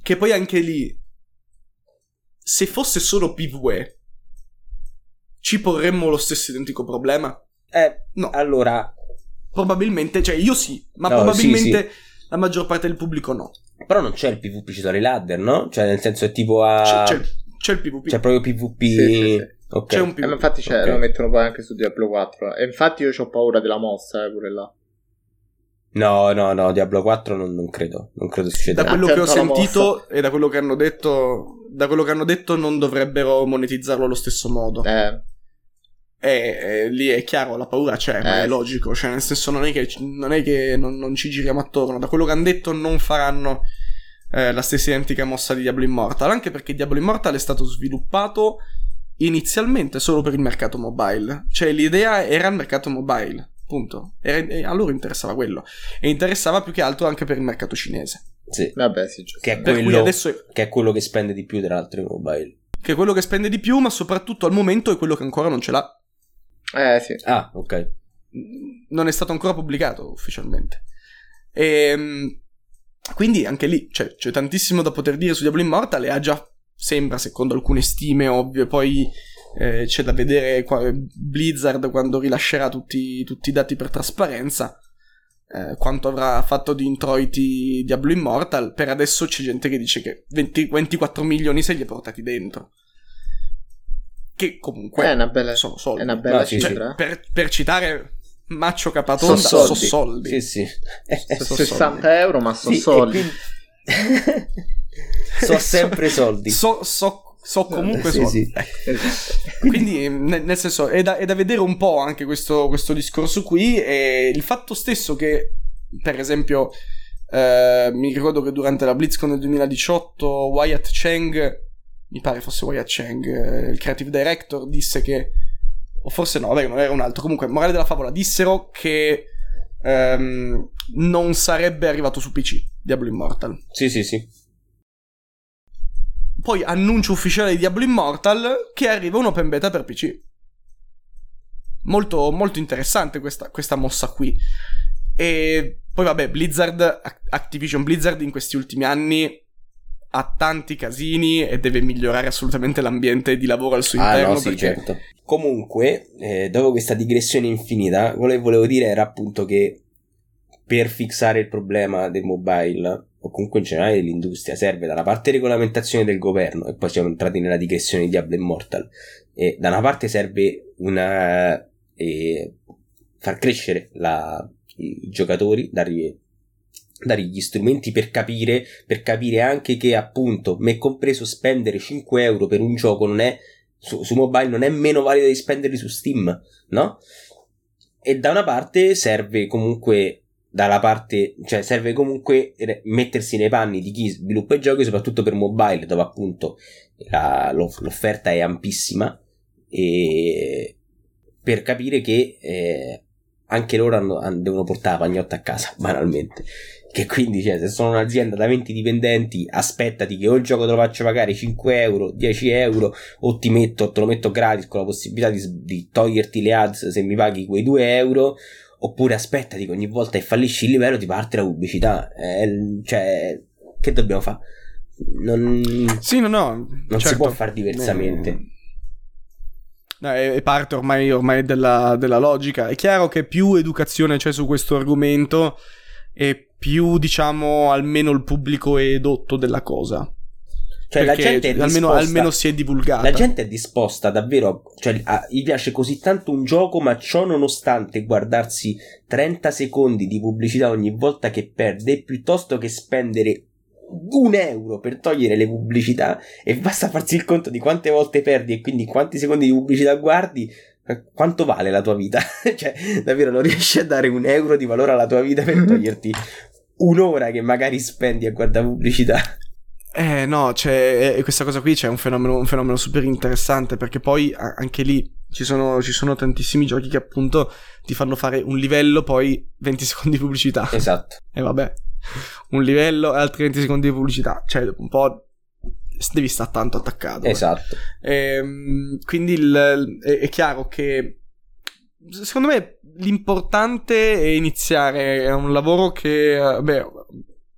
Che poi anche lì, se fosse solo PvE, ci porremmo lo stesso identico problema? Eh, no. Allora... Probabilmente, cioè io sì, ma no, probabilmente sì, sì. la maggior parte del pubblico no. Però non c'è il PvP ci sono i ladder, no? Cioè nel senso è tipo a... C'è, c'è, c'è il PvP. C'è proprio PvP... Sì, okay. C'è un PvP. Eh, infatti c'è, okay. lo mettono poi anche su Diablo 4. E infatti io ho paura della mossa, eh, pure là. No, no, no, Diablo 4 non, non credo, non credo succeda. Da quello che ho sentito e da quello che hanno detto, da quello che hanno detto non dovrebbero monetizzarlo allo stesso modo. Eh. E, e lì è chiaro, la paura c'è, eh. ma è logico, cioè nel senso non è che, non, è che non, non ci giriamo attorno, da quello che hanno detto non faranno eh, la stessa identica mossa di Diablo Immortal, anche perché Diablo Immortal è stato sviluppato inizialmente solo per il mercato mobile, cioè l'idea era il mercato mobile Punto. E, e a loro interessava quello. E interessava più che altro anche per il mercato cinese. Sì. Vabbè, sì, che è, quello, adesso... che è quello che spende di più tra l'altro mobile. Che è quello che spende di più, ma soprattutto al momento è quello che ancora non ce l'ha. Eh sì. Ah, ok. Non è stato ancora pubblicato ufficialmente. E, ehm, quindi anche lì cioè, c'è tantissimo da poter dire su Diablo Immortal e ha già, sembra, secondo alcune stime ovvie, poi eh, c'è da vedere qua, Blizzard quando rilascerà tutti, tutti i dati per trasparenza. Eh, quanto avrà fatto di introiti Diablo Immortal. Per adesso c'è gente che dice che 20, 24 milioni se li ha portati dentro. Che comunque è una bella, sono soldi. È una bella cioè, cifra. Per, per, citare Maccio Capatonda, sono soldi. So soldi. Sì, sì. So 60 euro, ma sono sì, soldi. Quindi... so sempre soldi. So, so so comunque sì, soldi. Sì. Ecco. Quindi, nel, nel senso, è da, è da, vedere un po' anche questo, questo, discorso qui. E il fatto stesso che, per esempio, eh, mi ricordo che durante la BlizzCon del 2018 Wyatt Cheng, mi pare fosse Wyatt Cheng, eh, il creative director, disse che, o forse no, vabbè, non era un altro. Comunque, morale della favola, dissero che ehm, non sarebbe arrivato su PC Diablo Immortal. Sì, sì, sì poi annuncio ufficiale di Diablo Immortal che arriva un open beta per PC. Molto, molto interessante questa, questa mossa qui. E poi vabbè, Blizzard, Activision Blizzard in questi ultimi anni ha tanti casini e deve migliorare assolutamente l'ambiente di lavoro al suo ah, interno. No, sì, perché... certo. Comunque, eh, dopo questa digressione infinita, quello che volevo dire era appunto che per fissare il problema del mobile o comunque in generale dell'industria serve da una parte regolamentazione del governo e poi siamo entrati nella digressione di Diablo Immortal e da una parte serve una eh, far crescere la, i, giocatori dargli, dargli gli strumenti per capire per capire anche che appunto me compreso spendere 5 euro per un gioco non è su, su mobile non è meno valido di spenderli su Steam no? e da una parte serve comunque dalla parte, cioè serve comunque mettersi nei panni di chi sviluppa i giochi, soprattutto per mobile, dove appunto la, l'offerta è ampissima, e per capire che eh, anche loro hanno, devono portare la pagnotta a casa, banalmente. Che quindi, cioè, se sono un'azienda da 20 dipendenti, aspettati che o il gioco te lo faccio pagare 5 euro, 10 euro, o ti metto, te lo metto gratis con la possibilità di, di toglierti le ads se mi paghi quei 2 euro, Oppure aspettati che ogni volta che fallisci il livello ti parte la pubblicità. Eh, cioè, che dobbiamo fare? Non, sì, no, no, non certo. si può fare diversamente. Eh, no, è parte ormai, ormai della, della, logica. È chiaro che più educazione c'è su questo argomento e più, diciamo, almeno il pubblico è edotto della cosa. Cioè, la gente è almeno, almeno, si è divulgata. La gente è disposta davvero. Cioè, a, gli piace così tanto un gioco, ma ciò nonostante guardarsi 30 secondi di pubblicità ogni volta che perde, piuttosto che spendere un euro per togliere le pubblicità e basta farsi il conto di quante volte perdi e quindi quanti secondi di pubblicità guardi. Eh, quanto vale la tua vita? cioè, davvero non riesci a dare un euro di valore alla tua vita per toglierti un'ora che magari spendi a guardare pubblicità. Eh no, c'è, eh, questa cosa qui c'è un fenomeno, un fenomeno super interessante perché poi anche lì ci sono, ci sono, tantissimi giochi che appunto ti fanno fare un livello, poi 20 secondi di pubblicità. Esatto. E vabbè, un livello e altri 20 secondi di pubblicità. Cioè, dopo un po' devi stare tanto attaccato. Esatto. E, ehm, quindi il, è, è chiaro che secondo me l'importante è iniziare, è un lavoro che, beh,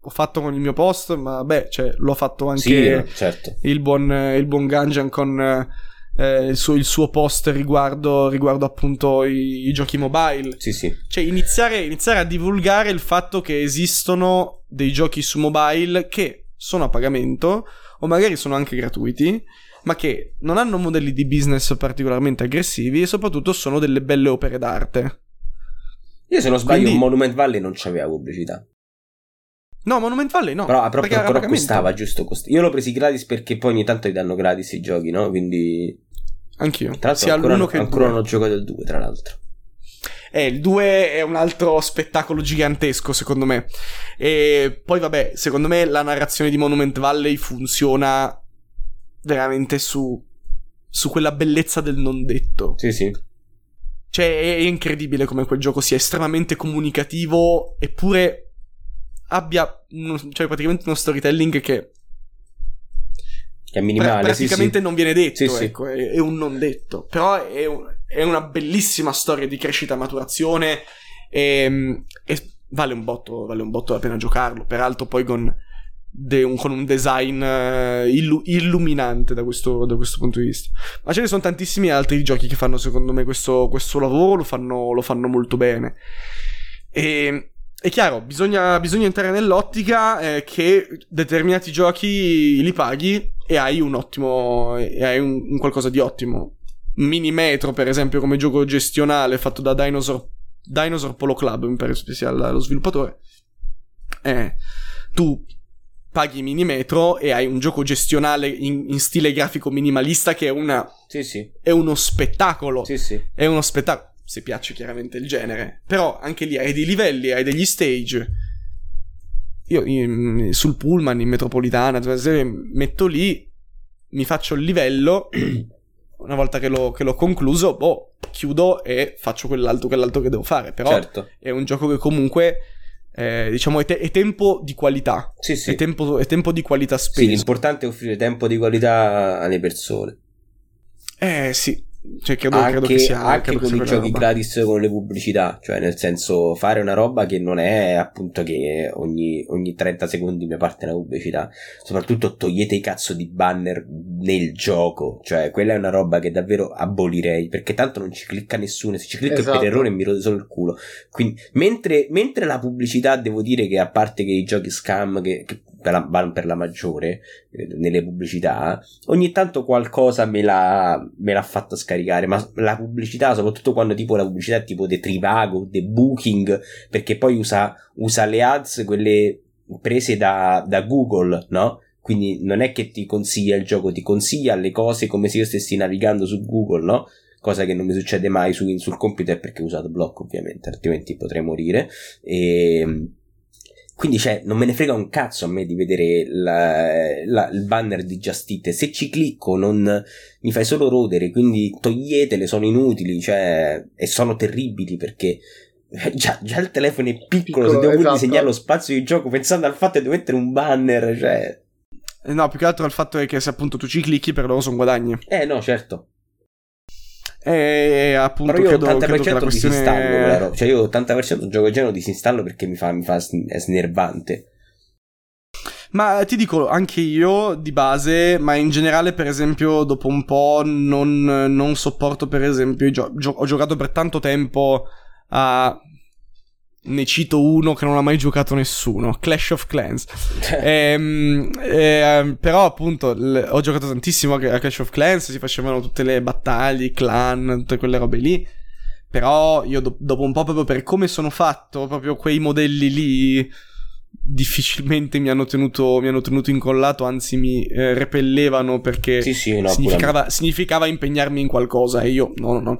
ho fatto con il mio post, ma beh, cioè, l'ho fatto anche sì, certo. il, buon, il buon Ganjan con eh, il, suo, il, suo, post riguardo, riguardo appunto i, i, giochi mobile. Sì, sì. Cioè, iniziare, iniziare a divulgare il fatto che esistono dei giochi su mobile che sono a pagamento o magari sono anche gratuiti, ma che non hanno modelli di business particolarmente aggressivi e soprattutto sono delle belle opere d'arte. Io se non sbaglio, Quindi... Monument Valley non c'aveva pubblicità. No, Monument Valley no. Però, però, però costava, giusto? Cost- Io l'ho presi gratis perché poi ogni tanto ti danno gratis i giochi, no? Quindi... Anch'io. Tra l'altro Sia ancora, che ancora non ho giocato il 2, tra l'altro. Eh, il 2 è un altro spettacolo gigantesco, secondo me. E poi, vabbè, secondo me la narrazione di Monument Valley funziona veramente su, su quella bellezza del non detto. Sì, sì. Cioè, è, è incredibile come quel gioco sia estremamente comunicativo, eppure abbia uno, cioè praticamente uno storytelling che che è minimale, pra- praticamente sì, non viene detto, sì, ecco, è, è, un non detto, però è, un, è una bellissima storia di crescita e maturazione e, e vale, un botto, vale un botto la pena giocarlo. Peraltro poi con, de, un, con un design uh, illu- illuminante da questo, da questo, punto di vista. Ma ce ne sono tantissimi altri giochi che fanno secondo me questo, questo lavoro, lo fanno, lo fanno molto bene. E è chiaro, bisogna, bisogna entrare nell'ottica eh, che determinati giochi li paghi e hai un ottimo. e hai un, un qualcosa di ottimo. Minimetro, per esempio, come gioco gestionale fatto da Dinosaur, Dinosaur Polo Club, mi pare sia lo sviluppatore. Eh, tu paghi Minimetro e hai un gioco gestionale in, in stile grafico minimalista che è una. Sì, sì. È uno spettacolo. Sì, sì. È uno spettacolo. Se piace chiaramente il genere. Però anche lì hai dei livelli, hai degli stage. Io in, sul pullman in metropolitana, metto lì, mi faccio il livello. una volta che l'ho, che l'ho, concluso, boh, chiudo e faccio quell'altro, quell'altro che devo fare. Però certo. è un gioco che comunque. Eh, diciamo è, te- è, tempo di qualità sì, sì. È, tempo, è tempo di qualità speso sì, l'importante è offrire tempo di qualità alle persone eh sì cioè, credo, anche, credo che sia anche con i giochi roba. gratis con le pubblicità, cioè nel senso fare una roba che non è appunto che ogni, ogni 30 secondi mi parte una pubblicità, soprattutto togliete i cazzo di banner nel gioco, cioè quella è una roba che davvero abolirei perché tanto non ci clicca nessuno, se ci clicca esatto. per errore mi rode solo il culo. Quindi mentre, mentre la pubblicità devo dire che a parte che i giochi scam che, che per la, per la maggiore eh, nelle pubblicità, ogni tanto qualcosa me l'ha, me l'ha fatta scaricare, ma la pubblicità, soprattutto quando tipo la pubblicità è tipo The Trivago, The Booking, perché poi usa, usa le ads, quelle prese da, da Google, no? Quindi non è che ti consiglia il gioco, ti consiglia le cose come se io stessi navigando su Google, no? Cosa che non mi succede mai su, sul computer perché ho usato block ovviamente, altrimenti potrei morire. E quindi, cioè, non me ne frega un cazzo a me di vedere la, la, il banner di Just Eat. Se ci clicco, non mi fai solo rodere. Quindi toglietele, sono inutili, cioè, e sono terribili perché. Già, già il telefono è piccolo, piccolo se devo esatto. disegnare lo spazio di gioco pensando al fatto di mettere un banner, cioè. Eh, no, più che altro al fatto è che se appunto tu ci clicchi per loro sono guadagni. Eh no, certo. E appunto Però io credo, 80% credo questione... disinstallo Cioè io 80% gioco il genere disinstallo perché mi fa, mi fa è snervante. Ma ti dico, anche io di base, ma in generale, per esempio, dopo un po' non, non sopporto, per esempio, gio- gio- ho giocato per tanto tempo a ne cito uno che non ha mai giocato nessuno, Clash of Clans. ehm, eh, però appunto l- ho giocato tantissimo a Clash of Clans, si facevano tutte le battaglie, i clan, tutte quelle robe lì. Però io do- dopo un po' proprio per come sono fatto, proprio quei modelli lì difficilmente mi hanno tenuto, mi hanno tenuto incollato, anzi mi eh, repellevano perché sì, sì, no, significava, significava, impegnarmi in qualcosa e io no, no, no.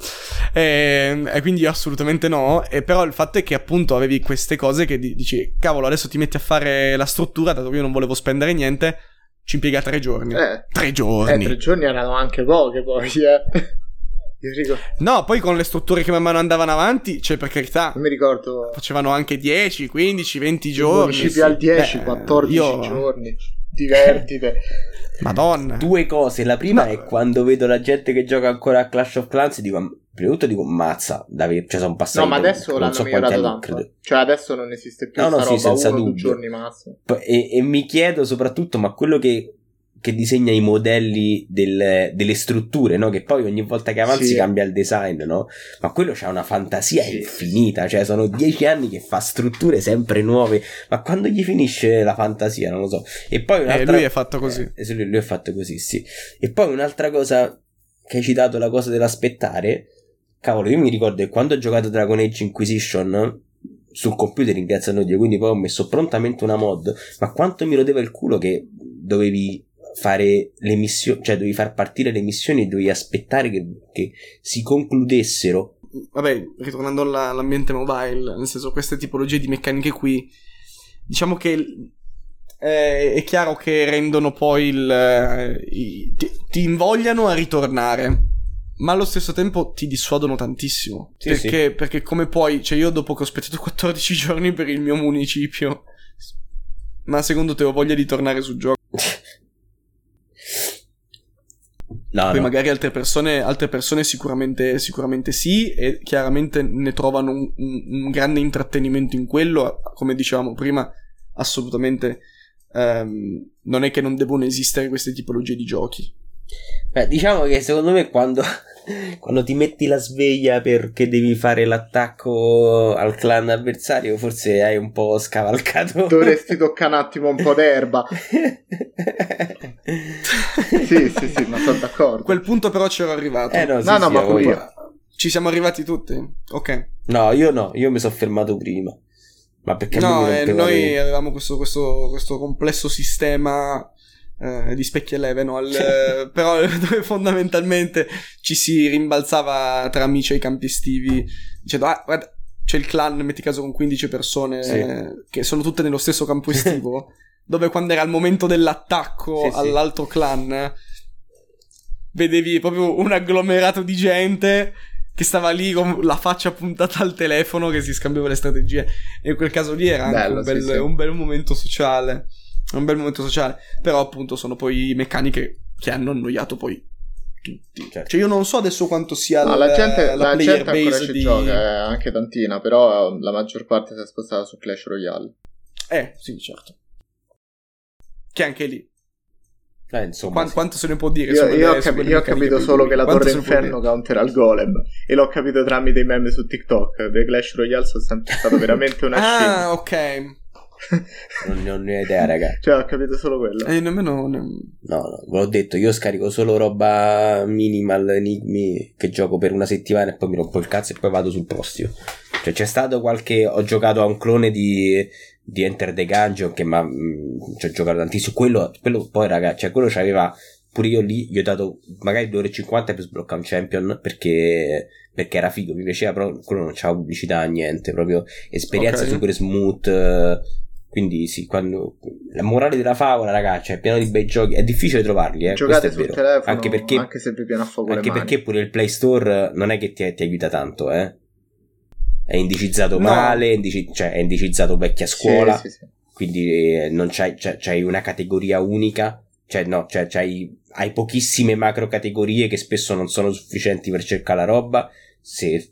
E, e quindi assolutamente no. E però il fatto è che appunto avevi queste cose che dici, cavolo, adesso ti metti a fare la struttura, dato che io non volevo spendere niente, ci impiega tre giorni. Eh, tre giorni. Eh, tre giorni erano anche poche poi, eh. No, poi con le strutture che man mano andavano avanti, cioè per carità. Non mi ricordo. Facevano anche 10, 15, 20 giorni. Sì. al 10, Beh, 14 io... giorni. Divertite. Madonna. Due cose. La prima no. è quando vedo la gente che gioca ancora a Clash of Clans dico prima di tutto dico mazza, Davide, cioè sono passati No, ma adesso l'hanno so migliorato tanto. Credo. Cioè adesso non esiste più no, no, sì, roba, senza uno, dubbio. giorni massimo. E, e mi chiedo soprattutto, ma quello che che disegna i modelli del, delle strutture, no? Che poi ogni volta che avanzi sì. cambia il design, no? Ma quello c'ha una fantasia sì. infinita, cioè sono dieci anni che fa strutture sempre nuove, ma quando gli finisce la fantasia, non lo so. E poi un'altra... Eh, lui è fatto così. Eh, lui, lui è fatto così, sì. E poi un'altra cosa che hai citato, la cosa dell'aspettare, cavolo, io mi ricordo che quando ho giocato Dragon Age Inquisition sul computer ringraziando Dio, quindi poi ho messo prontamente una mod, ma quanto mi rodeva il culo che dovevi fare le missioni, cioè dovevi far partire le missioni e dovevi aspettare che, che si concludessero. Vabbè, ritornando alla, all'ambiente mobile, nel senso queste tipologie di meccaniche qui, diciamo che eh, è chiaro che rendono poi il... Eh, i, ti, ti, invogliano a ritornare. Ma allo stesso tempo ti dissuadono tantissimo. Sì, perché, sì. perché come poi, cioè io dopo che ho aspettato 14 giorni per il mio municipio, ma secondo te ho voglia di tornare sul gioco? No, Poi no. magari altre persone, altre persone sicuramente, sicuramente, sì, e chiaramente ne trovano un, un, un, grande intrattenimento in quello, come dicevamo prima, assolutamente um, non è che non devono esistere queste tipologie di giochi. Beh, diciamo che secondo me quando quando ti metti la sveglia perché devi fare l'attacco al clan avversario, forse hai un po' scavalcato. Dovresti toccare un attimo un po' d'erba. sì, sì, sì, ma sono d'accordo. Quel punto però c'ero arrivato. Eh no, sì, no, no sì, ma poi io. Ci siamo arrivati tutti? Ok. No, io no, io mi sono fermato prima. Ma perché no, eh, noi avevamo questo, questo, questo complesso sistema eh, di Specchi Eleven, no? Al, però dove fondamentalmente ci si rimbalzava tra amici ai campi estivi dicendo ah guarda c'è il clan, metti caso con 15 persone sì. che sono tutte nello stesso campo estivo, dove quando era il momento dell'attacco sì, all'altro sì. clan vedevi proprio un agglomerato di gente che stava lì con la faccia puntata al telefono che si scambiava le strategie e in quel caso lì era Bello, un, bel, un bel momento sociale. È un bel momento sociale. Però, appunto, sono poi meccaniche che hanno annoiato poi tutti. Certo. Cioè, io non so adesso quanto sia no, la, la gente, la, la gente ancora ci di... gioca, eh, anche tantina, però la maggior parte si è spostata su Clash Royale. Eh, sì, certo. Che anche lì. Eh, insomma, Quanto, sì. quanto se ne può dire? Io, io ho, capi- io ho capito solo che la Torre Inferno counterà il golem. E l'ho capito tramite i meme su TikTok. The Clash Royale sono sempre stato veramente una scena. ah, ok non, non ne ho idea, raga. Cioè, ho capito solo quello. E eh, nemmeno. Ne... No, no, ve l'ho detto, io scarico solo roba minimal, enigmi che gioco per una settimana e poi mi rompo il cazzo e poi vado sul prossimo. Cioè, c'è stato qualche. Ho giocato a un clone di, di Enter the Gungeon che ma mm, ci ho giocato tantissimo. Quello, quello poi, raga, cioè, quello c'aveva. Pure io lì gli ho dato magari 2,50 ore per sbloccare un champion perché perché era figo, mi piaceva, però quello non c'era pubblicità, niente, proprio esperienza okay. super smooth, quindi sì, quando... la morale della favola, ragazzi, è pieno di bei giochi. È difficile trovarli, eh. Giocate sul telefono, anche, perché, anche se vi piano a fuoco Anche perché pure il Play Store non è che ti, ti aiuta tanto, eh. È indicizzato no. male, indici... cioè è indicizzato vecchia scuola. Sì, sì, sì. Quindi eh, non c'hai, c'hai, c'hai, una categoria unica. Cioè, no, cioè, c'hai, hai pochissime macro categorie che spesso non sono sufficienti per cercare la roba. Se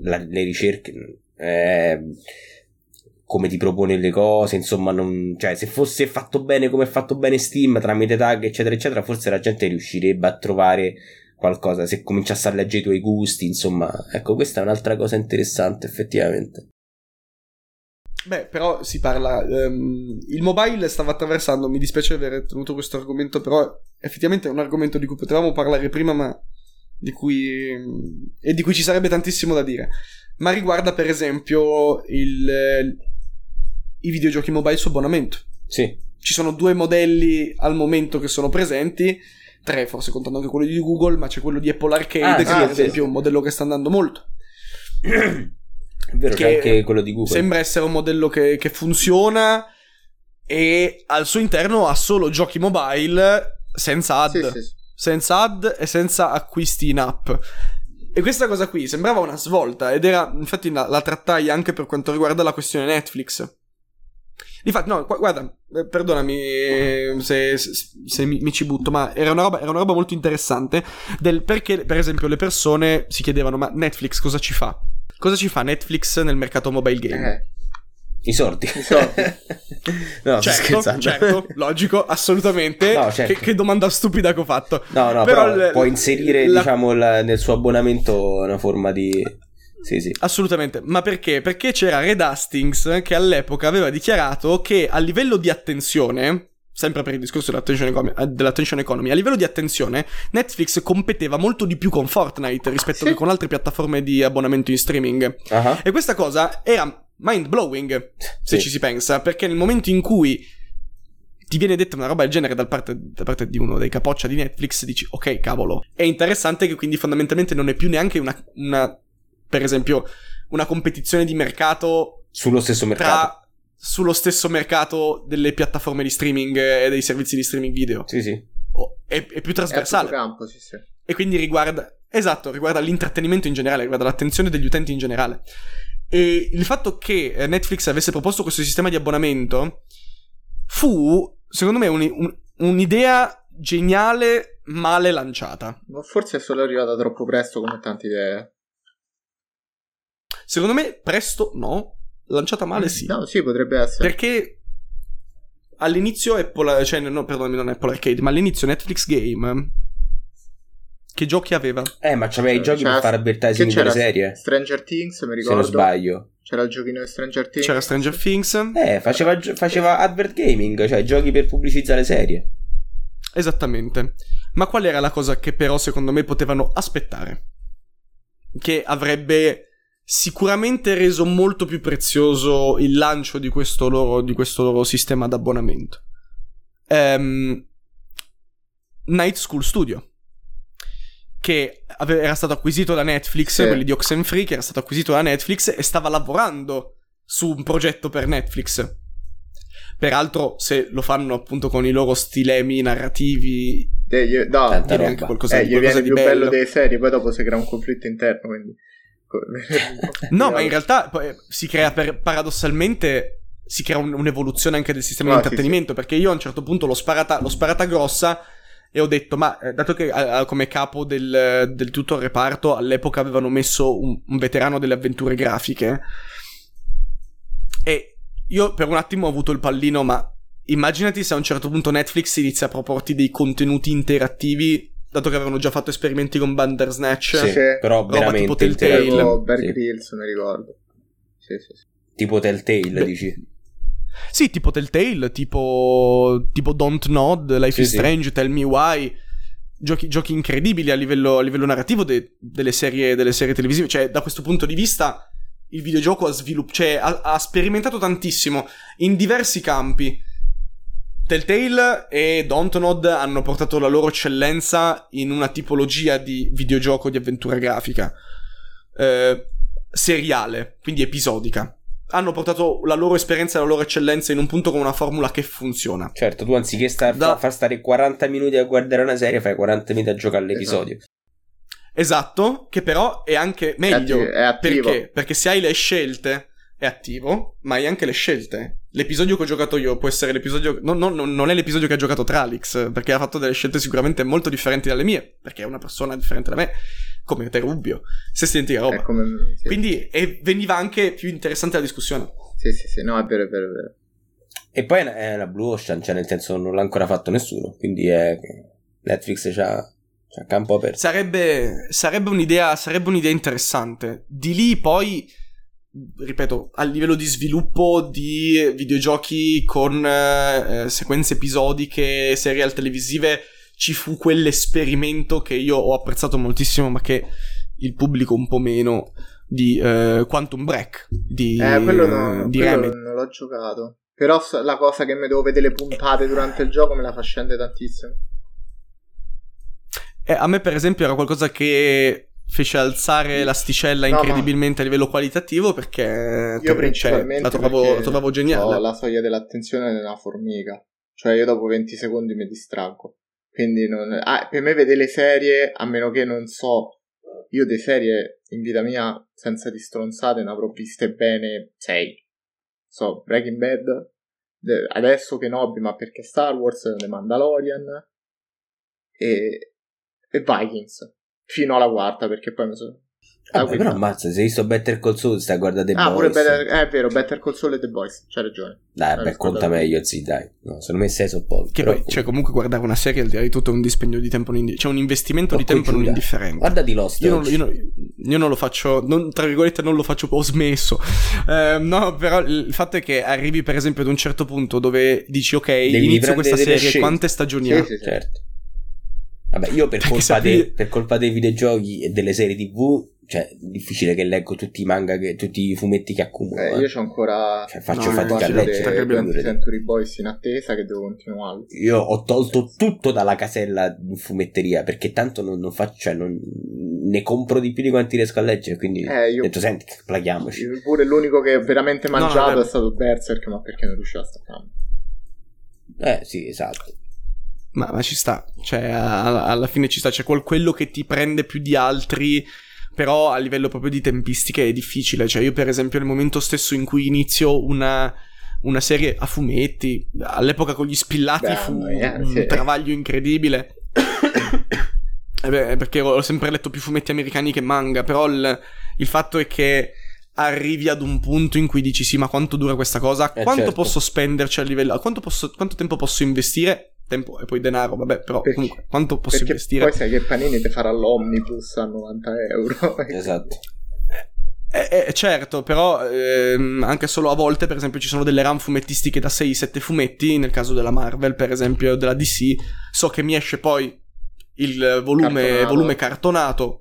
la, le ricerche. Eh, come ti propone le cose, insomma, non, cioè, se fosse fatto bene come è fatto bene Steam, tramite tag, eccetera, eccetera, forse la gente riuscirebbe a trovare qualcosa, se cominciasse a leggere i tuoi gusti, insomma, ecco, questa è un'altra cosa interessante, effettivamente. Beh, però si parla. Um, il mobile stava attraversando. Mi dispiace aver tenuto questo argomento, però effettivamente è un argomento di cui potevamo parlare prima, ma di cui. e di cui ci sarebbe tantissimo da dire. Ma riguarda, per esempio, il, i videogiochi mobile su abbonamento. Sì. Ci sono due modelli al momento che sono presenti, tre forse contando anche quello di Google, ma c'è quello di Apple Arcade ah, che sì, per esempio è un modello che sta andando molto. È vero, c'è anche quello di Google. Sembra essere un modello che, che funziona e al suo interno ha solo giochi mobile senza ad. Sì, sì, senza ad e senza acquisti in app. E questa cosa qui sembrava una svolta ed era, infatti la, la trattai anche per quanto riguarda la questione Netflix. Difatti, no, guarda, eh, perdonami se, se, se mi, mi, ci butto, ma era una, roba, era una roba molto interessante del perché, per esempio, le persone si chiedevano, ma Netflix cosa ci fa? Cosa ci fa Netflix nel mercato mobile game? Eh. I sordi. I sordi. no, certo, certo, logico, assolutamente. No, certo. che, che, domanda stupida che ho fatto. No, no, però, però l- può inserire, la... diciamo, la, nel suo abbonamento una forma di sì, sì. Assolutamente. Ma perché? Perché c'era Red Hastings che all'epoca aveva dichiarato che a livello di attenzione, sempre per il discorso dell'attention economy, eh, dell'attention economy, a livello di attenzione, Netflix competeva molto di più con Fortnite rispetto sì. che con altre piattaforme di abbonamento in streaming. Uh-huh. E questa cosa era mind blowing, se sì. ci si pensa, perché nel momento in cui ti viene detta una roba del genere da parte, da parte, di uno dei capoccia di Netflix, dici ok, cavolo. È interessante che quindi fondamentalmente non è più neanche una, una per esempio, una competizione di mercato sullo stesso mercato. Tra, sullo stesso mercato delle piattaforme di streaming e dei servizi di streaming video. Sì, sì. È, è più trasversale. È campo, sì, sì. E quindi riguarda. Esatto, riguarda l'intrattenimento in generale, riguarda l'attenzione degli utenti in generale. E il fatto che eh, Netflix avesse proposto questo sistema di abbonamento fu, secondo me, un, un, un'idea geniale male lanciata. Forse è solo arrivata troppo presto come tante idee. Secondo me presto no, lanciata male sì. No, sì, potrebbe essere. Perché all'inizio Apple, cioè no, perdonami, non Apple Arcade, ma all'inizio Netflix Game che giochi aveva? Eh, ma c'aveva i giochi c'era, per fare advertising delle serie. Stranger Things, mi ricordo. Se non sbaglio. C'era il giochino di Stranger Things. C'era Stranger Things. Eh, faceva, faceva advert gaming, cioè giochi per pubblicizzare serie. Esattamente. Ma qual era la cosa che però secondo me potevano aspettare? Che avrebbe sicuramente reso molto più prezioso il lancio di questo loro, di questo loro sistema d'abbonamento. Um, Night School Studio che era stato acquisito da Netflix, sì. quelli di Oxenfree, che era stato acquisito da Netflix e stava lavorando su un progetto per Netflix. Peraltro, se lo fanno appunto con i loro stilemi narrativi, eh, io, no, direi anche qualcosa, eh, qualcosa di più bello. bello delle serie, poi dopo si crea un conflitto interno, quindi... no, ma in realtà si crea per, paradossalmente si crea un, un'evoluzione anche del sistema no, di intrattenimento, sì, sì. perché io a un certo punto l'ho sparata, l'ho sparata grossa e ho detto, ma eh, dato che eh, come capo del, del, tutto il reparto all'epoca avevano messo un, un, veterano delle avventure grafiche, e io per un attimo ho avuto il pallino, ma immaginati se a un certo punto Netflix inizia a proporti dei contenuti interattivi dato che avevano già fatto esperimenti con Bandersnatch, sì, sì. però veramente tipo Telltale, Bear Grylls, mi ricordo. Sì, sì, sì. Tipo Telltale, Beh, dici? Sì, tipo Telltale, tipo, tipo Don't Nod, Life sì, is Strange, sì. Tell Me Why. Giochi, giochi incredibili a livello, a livello narrativo de, delle, serie, delle, serie, televisive. Cioè, da questo punto di vista, il videogioco ha, svilupp- cioè, ha, ha sperimentato tantissimo in diversi campi. Telltale e Dontnod hanno portato la loro eccellenza in una tipologia di videogioco di avventura grafica. Eh, seriale, quindi episodica hanno portato la loro esperienza e la loro eccellenza in un punto con una formula che funziona. Certo, tu anziché star, da... far stare 40 minuti a guardare una serie, fai 40 minuti a giocare all'episodio. Esatto. esatto che però è anche meglio. È, attivo. Perché? Perché se hai le scelte è attivo, ma hai anche le scelte. L'episodio che ho giocato io può essere l'episodio. No, no, non è l'episodio che ha giocato Tralix, perché ha fatto delle scelte sicuramente molto differenti dalle mie, perché è una persona differente da me come te Rubio, stessa identica roba. Come, sì. Quindi e veniva anche più interessante la discussione. Sì, sì, sì, no, è vero, è vero, è vero. E poi è una Blue Ocean, cioè nel senso non l'ha ancora fatto nessuno, quindi è Netflix c'ha, c'ha campo aperto. Sarebbe, sarebbe, un'idea, sarebbe un'idea interessante. Di lì poi, ripeto, a livello di sviluppo di videogiochi con eh, sequenze episodiche, serial televisive ci fu quell'esperimento che io ho apprezzato moltissimo, ma che il pubblico un po' meno di uh, Quantum Break di, eh, quello, no, di quello non l'ho giocato. Però la cosa che mi devo vedere le puntate durante il gioco me la fa scendere tantissimo. Eh, a me, per esempio, era qualcosa che fece alzare l'asticella no, incredibilmente a livello qualitativo perché io principalmente cioè, la, trovavo, la trovavo geniale. Ho la soglia dell'attenzione nella formica. Cioè, io dopo 20 secondi mi distraggo. Quindi non... ah, per me vedere le serie, a meno che non so, io le serie in vita mia senza di stronzate ne avrò viste bene 6. So, Breaking Bad, adesso che Nobby, ma perché Star Wars, The Mandalorian e, e Vikings. Fino alla quarta, perché poi mi sono Ah, Vabbè, però ammazza, se hai visto Better Call Saul stai a guardare The ah, Boys. Better, è vero, Better Call Saul e The Boys, c'hai ragione. Dai, beh, conta meglio, sì, dai. No, secondo me sei sopposto. Che poi, cioè, comunque guardare una serie al di là di tutto è un dispendio di tempo indifferente. Cioè, un investimento Porco di tempo non indifferente. Guarda di Lost. Io non, io, non, io non, lo faccio, non, tra virgolette, non lo faccio, ho smesso. Eh, no, però il fatto è che arrivi, per esempio, ad un certo punto dove dici, ok, Devi inizio questa serie, scelte. quante stagioni ha? Sì, sì, certo. Vabbè, io per colpa, sapere... de, per colpa dei videogiochi e delle serie tv cioè, difficile che leggo tutti i manga, che, tutti i fumetti che accumulo. Eh, io c'ho ancora. Cioè, faccio no, fatica a leggere. De Century Boys in attesa che devo continuare. Io ho tolto tutto dalla casella di fumetteria perché tanto non, non faccio, cioè, non, ne compro di più di quanti riesco a leggere. Quindi eh, io, ho detto, senti, plaghiamoci. Pure l'unico che ho veramente mangiato no, no, è stato Berserk, ma perché non riuscivo a staccare. Eh, sì, esatto. Ma, ma ci sta, cioè, a, alla fine ci sta. C'è quel, quello che ti prende più di altri però a livello proprio di tempistiche è difficile. Cioè, io, per esempio, nel momento stesso in cui inizio una, una serie a fumetti, all'epoca con gli spillati Beh, fu yeah, un sì. travaglio incredibile. eh beh, perché ho sempre letto più fumetti americani che manga, però il, il fatto è che arrivi ad un punto in cui dici sì ma quanto dura questa cosa eh quanto certo. posso spenderci a livello quanto, posso, quanto tempo posso investire tempo e poi denaro vabbè però perché, comunque quanto posso investire poi sai che Panini ti farà l'omnibus a 90 euro esatto eh, eh, certo, però ehm, anche solo a volte, per esempio, ci sono delle RAM fumettistiche da 6-7 fumetti, nel caso della Marvel, per esempio, della DC, so che mi esce poi il volume cartonato, volume cartonato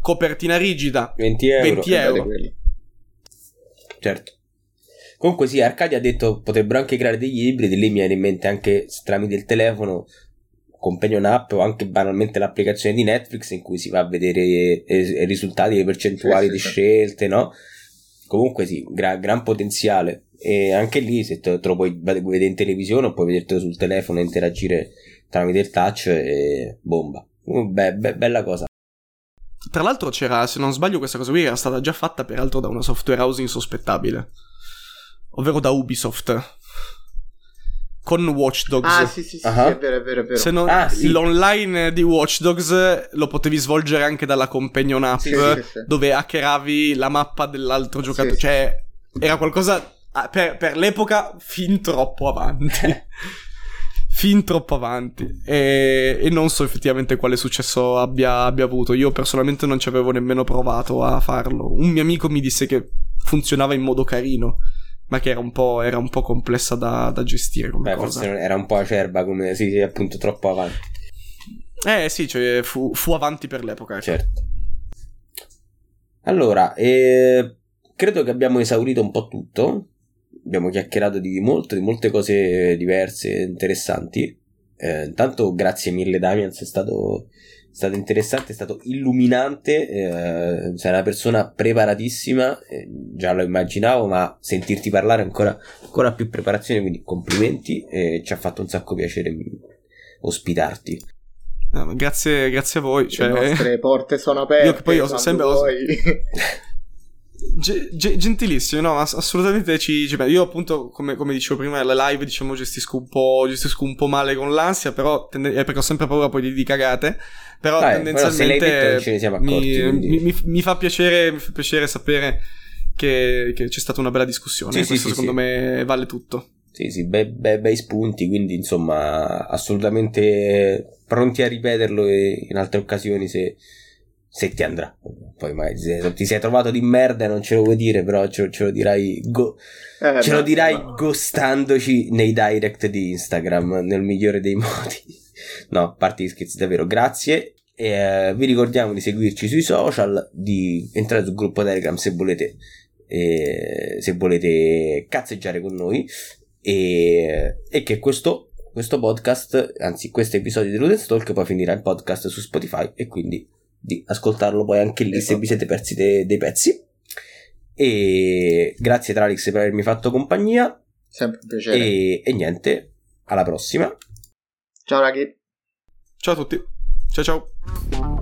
copertina rigida, 20 euro. 20 euro. Certo. Comunque sì, Arcadia ha detto potrebbero anche creare degli ibridi, lì mi viene in mente anche tramite il telefono Companion App o anche banalmente l'applicazione di Netflix in cui si va a vedere i risultati, le percentuali sì, di sì, scelte, no? Comunque sì, gra- gran potenziale. E anche lì, se te, te lo puoi vedere in televisione o puoi vedertelo sul telefono e interagire tramite il touch, e bomba. Be- be- bella cosa. Tra l'altro c'era, se non sbaglio, questa cosa qui era stata già fatta peraltro da una software house insospettabile, ovvero da Ubisoft con Watch Dogs. Ah, sì, sì, sì, uh-huh. sì è vero, è vero, è vero. Se non, ah, sì. L'online di Watch Dogs lo potevi svolgere anche dalla companion app, sì, sì, dove hackeravi la mappa dell'altro giocatore. Cioè, era qualcosa ah, per, per l'epoca fin troppo avanti. fin troppo avanti. E, e, non so effettivamente quale successo abbia, abbia avuto. Io personalmente non ci avevo nemmeno provato a farlo. Un mio amico mi disse che funzionava in modo carino ma che era un po', era un po complessa da, da, gestire come Beh, cosa. Forse era un po' acerba, come sì, sì, appunto troppo avanti. Eh sì, cioè fu, fu avanti per l'epoca. Ecco. Certo. Allora, eh, credo che abbiamo esaurito un po' tutto. Abbiamo chiacchierato di molto, di molte cose diverse, interessanti. Eh, intanto grazie mille Damian, sei stato stato interessante, è stato illuminante, eh, sei una persona preparatissima, eh, già lo immaginavo, ma sentirti parlare ancora, ancora più preparazione, quindi complimenti, e ci ha fatto un sacco piacere ospitarti. No, grazie, grazie a voi. Cioè... Le nostre porte sono aperte. Io che poi ho sempre... G- g- gentilissimo, no, ass- assolutamente ci, ci Io appunto, come, come, dicevo prima, la live diciamo gestisco un po', gestisco un po' male con l'ansia, però tende- eh, perché ho sempre paura poi di, di cagate. Però Dai, tendenzialmente però ce ne siamo accorti, mi, mi, mi, mi, fa piacere, mi fa piacere sapere che, che c'è stata una bella discussione. Sì, Questo sì, secondo sì. me vale tutto. Sì, sì, bei, bei, bei spunti, quindi insomma assolutamente pronti a ripeterlo in altre occasioni se, se ti andrà. Poi se ti sei trovato di merda e non ce lo vuoi dire, però ce, ce lo dirai, go- eh, ce lo dirai no. ghostandoci nei direct di Instagram nel migliore dei modi. no, a parte gli scherzi, davvero grazie. E, eh, vi ricordiamo di seguirci sui social, di entrare sul gruppo Telegram se volete, eh, se volete cazzeggiare con noi. E, e che questo, questo podcast, anzi questo episodio di Ludens Talk poi finirà in podcast su Spotify e quindi di ascoltarlo poi anche lì esatto. se vi siete persi de- dei pezzi. E grazie Tralix per avermi fatto compagnia. Sempre un piacere. E, e niente, alla prossima. Ciao ragazzi. Ciao a tutti. Ciao ciao.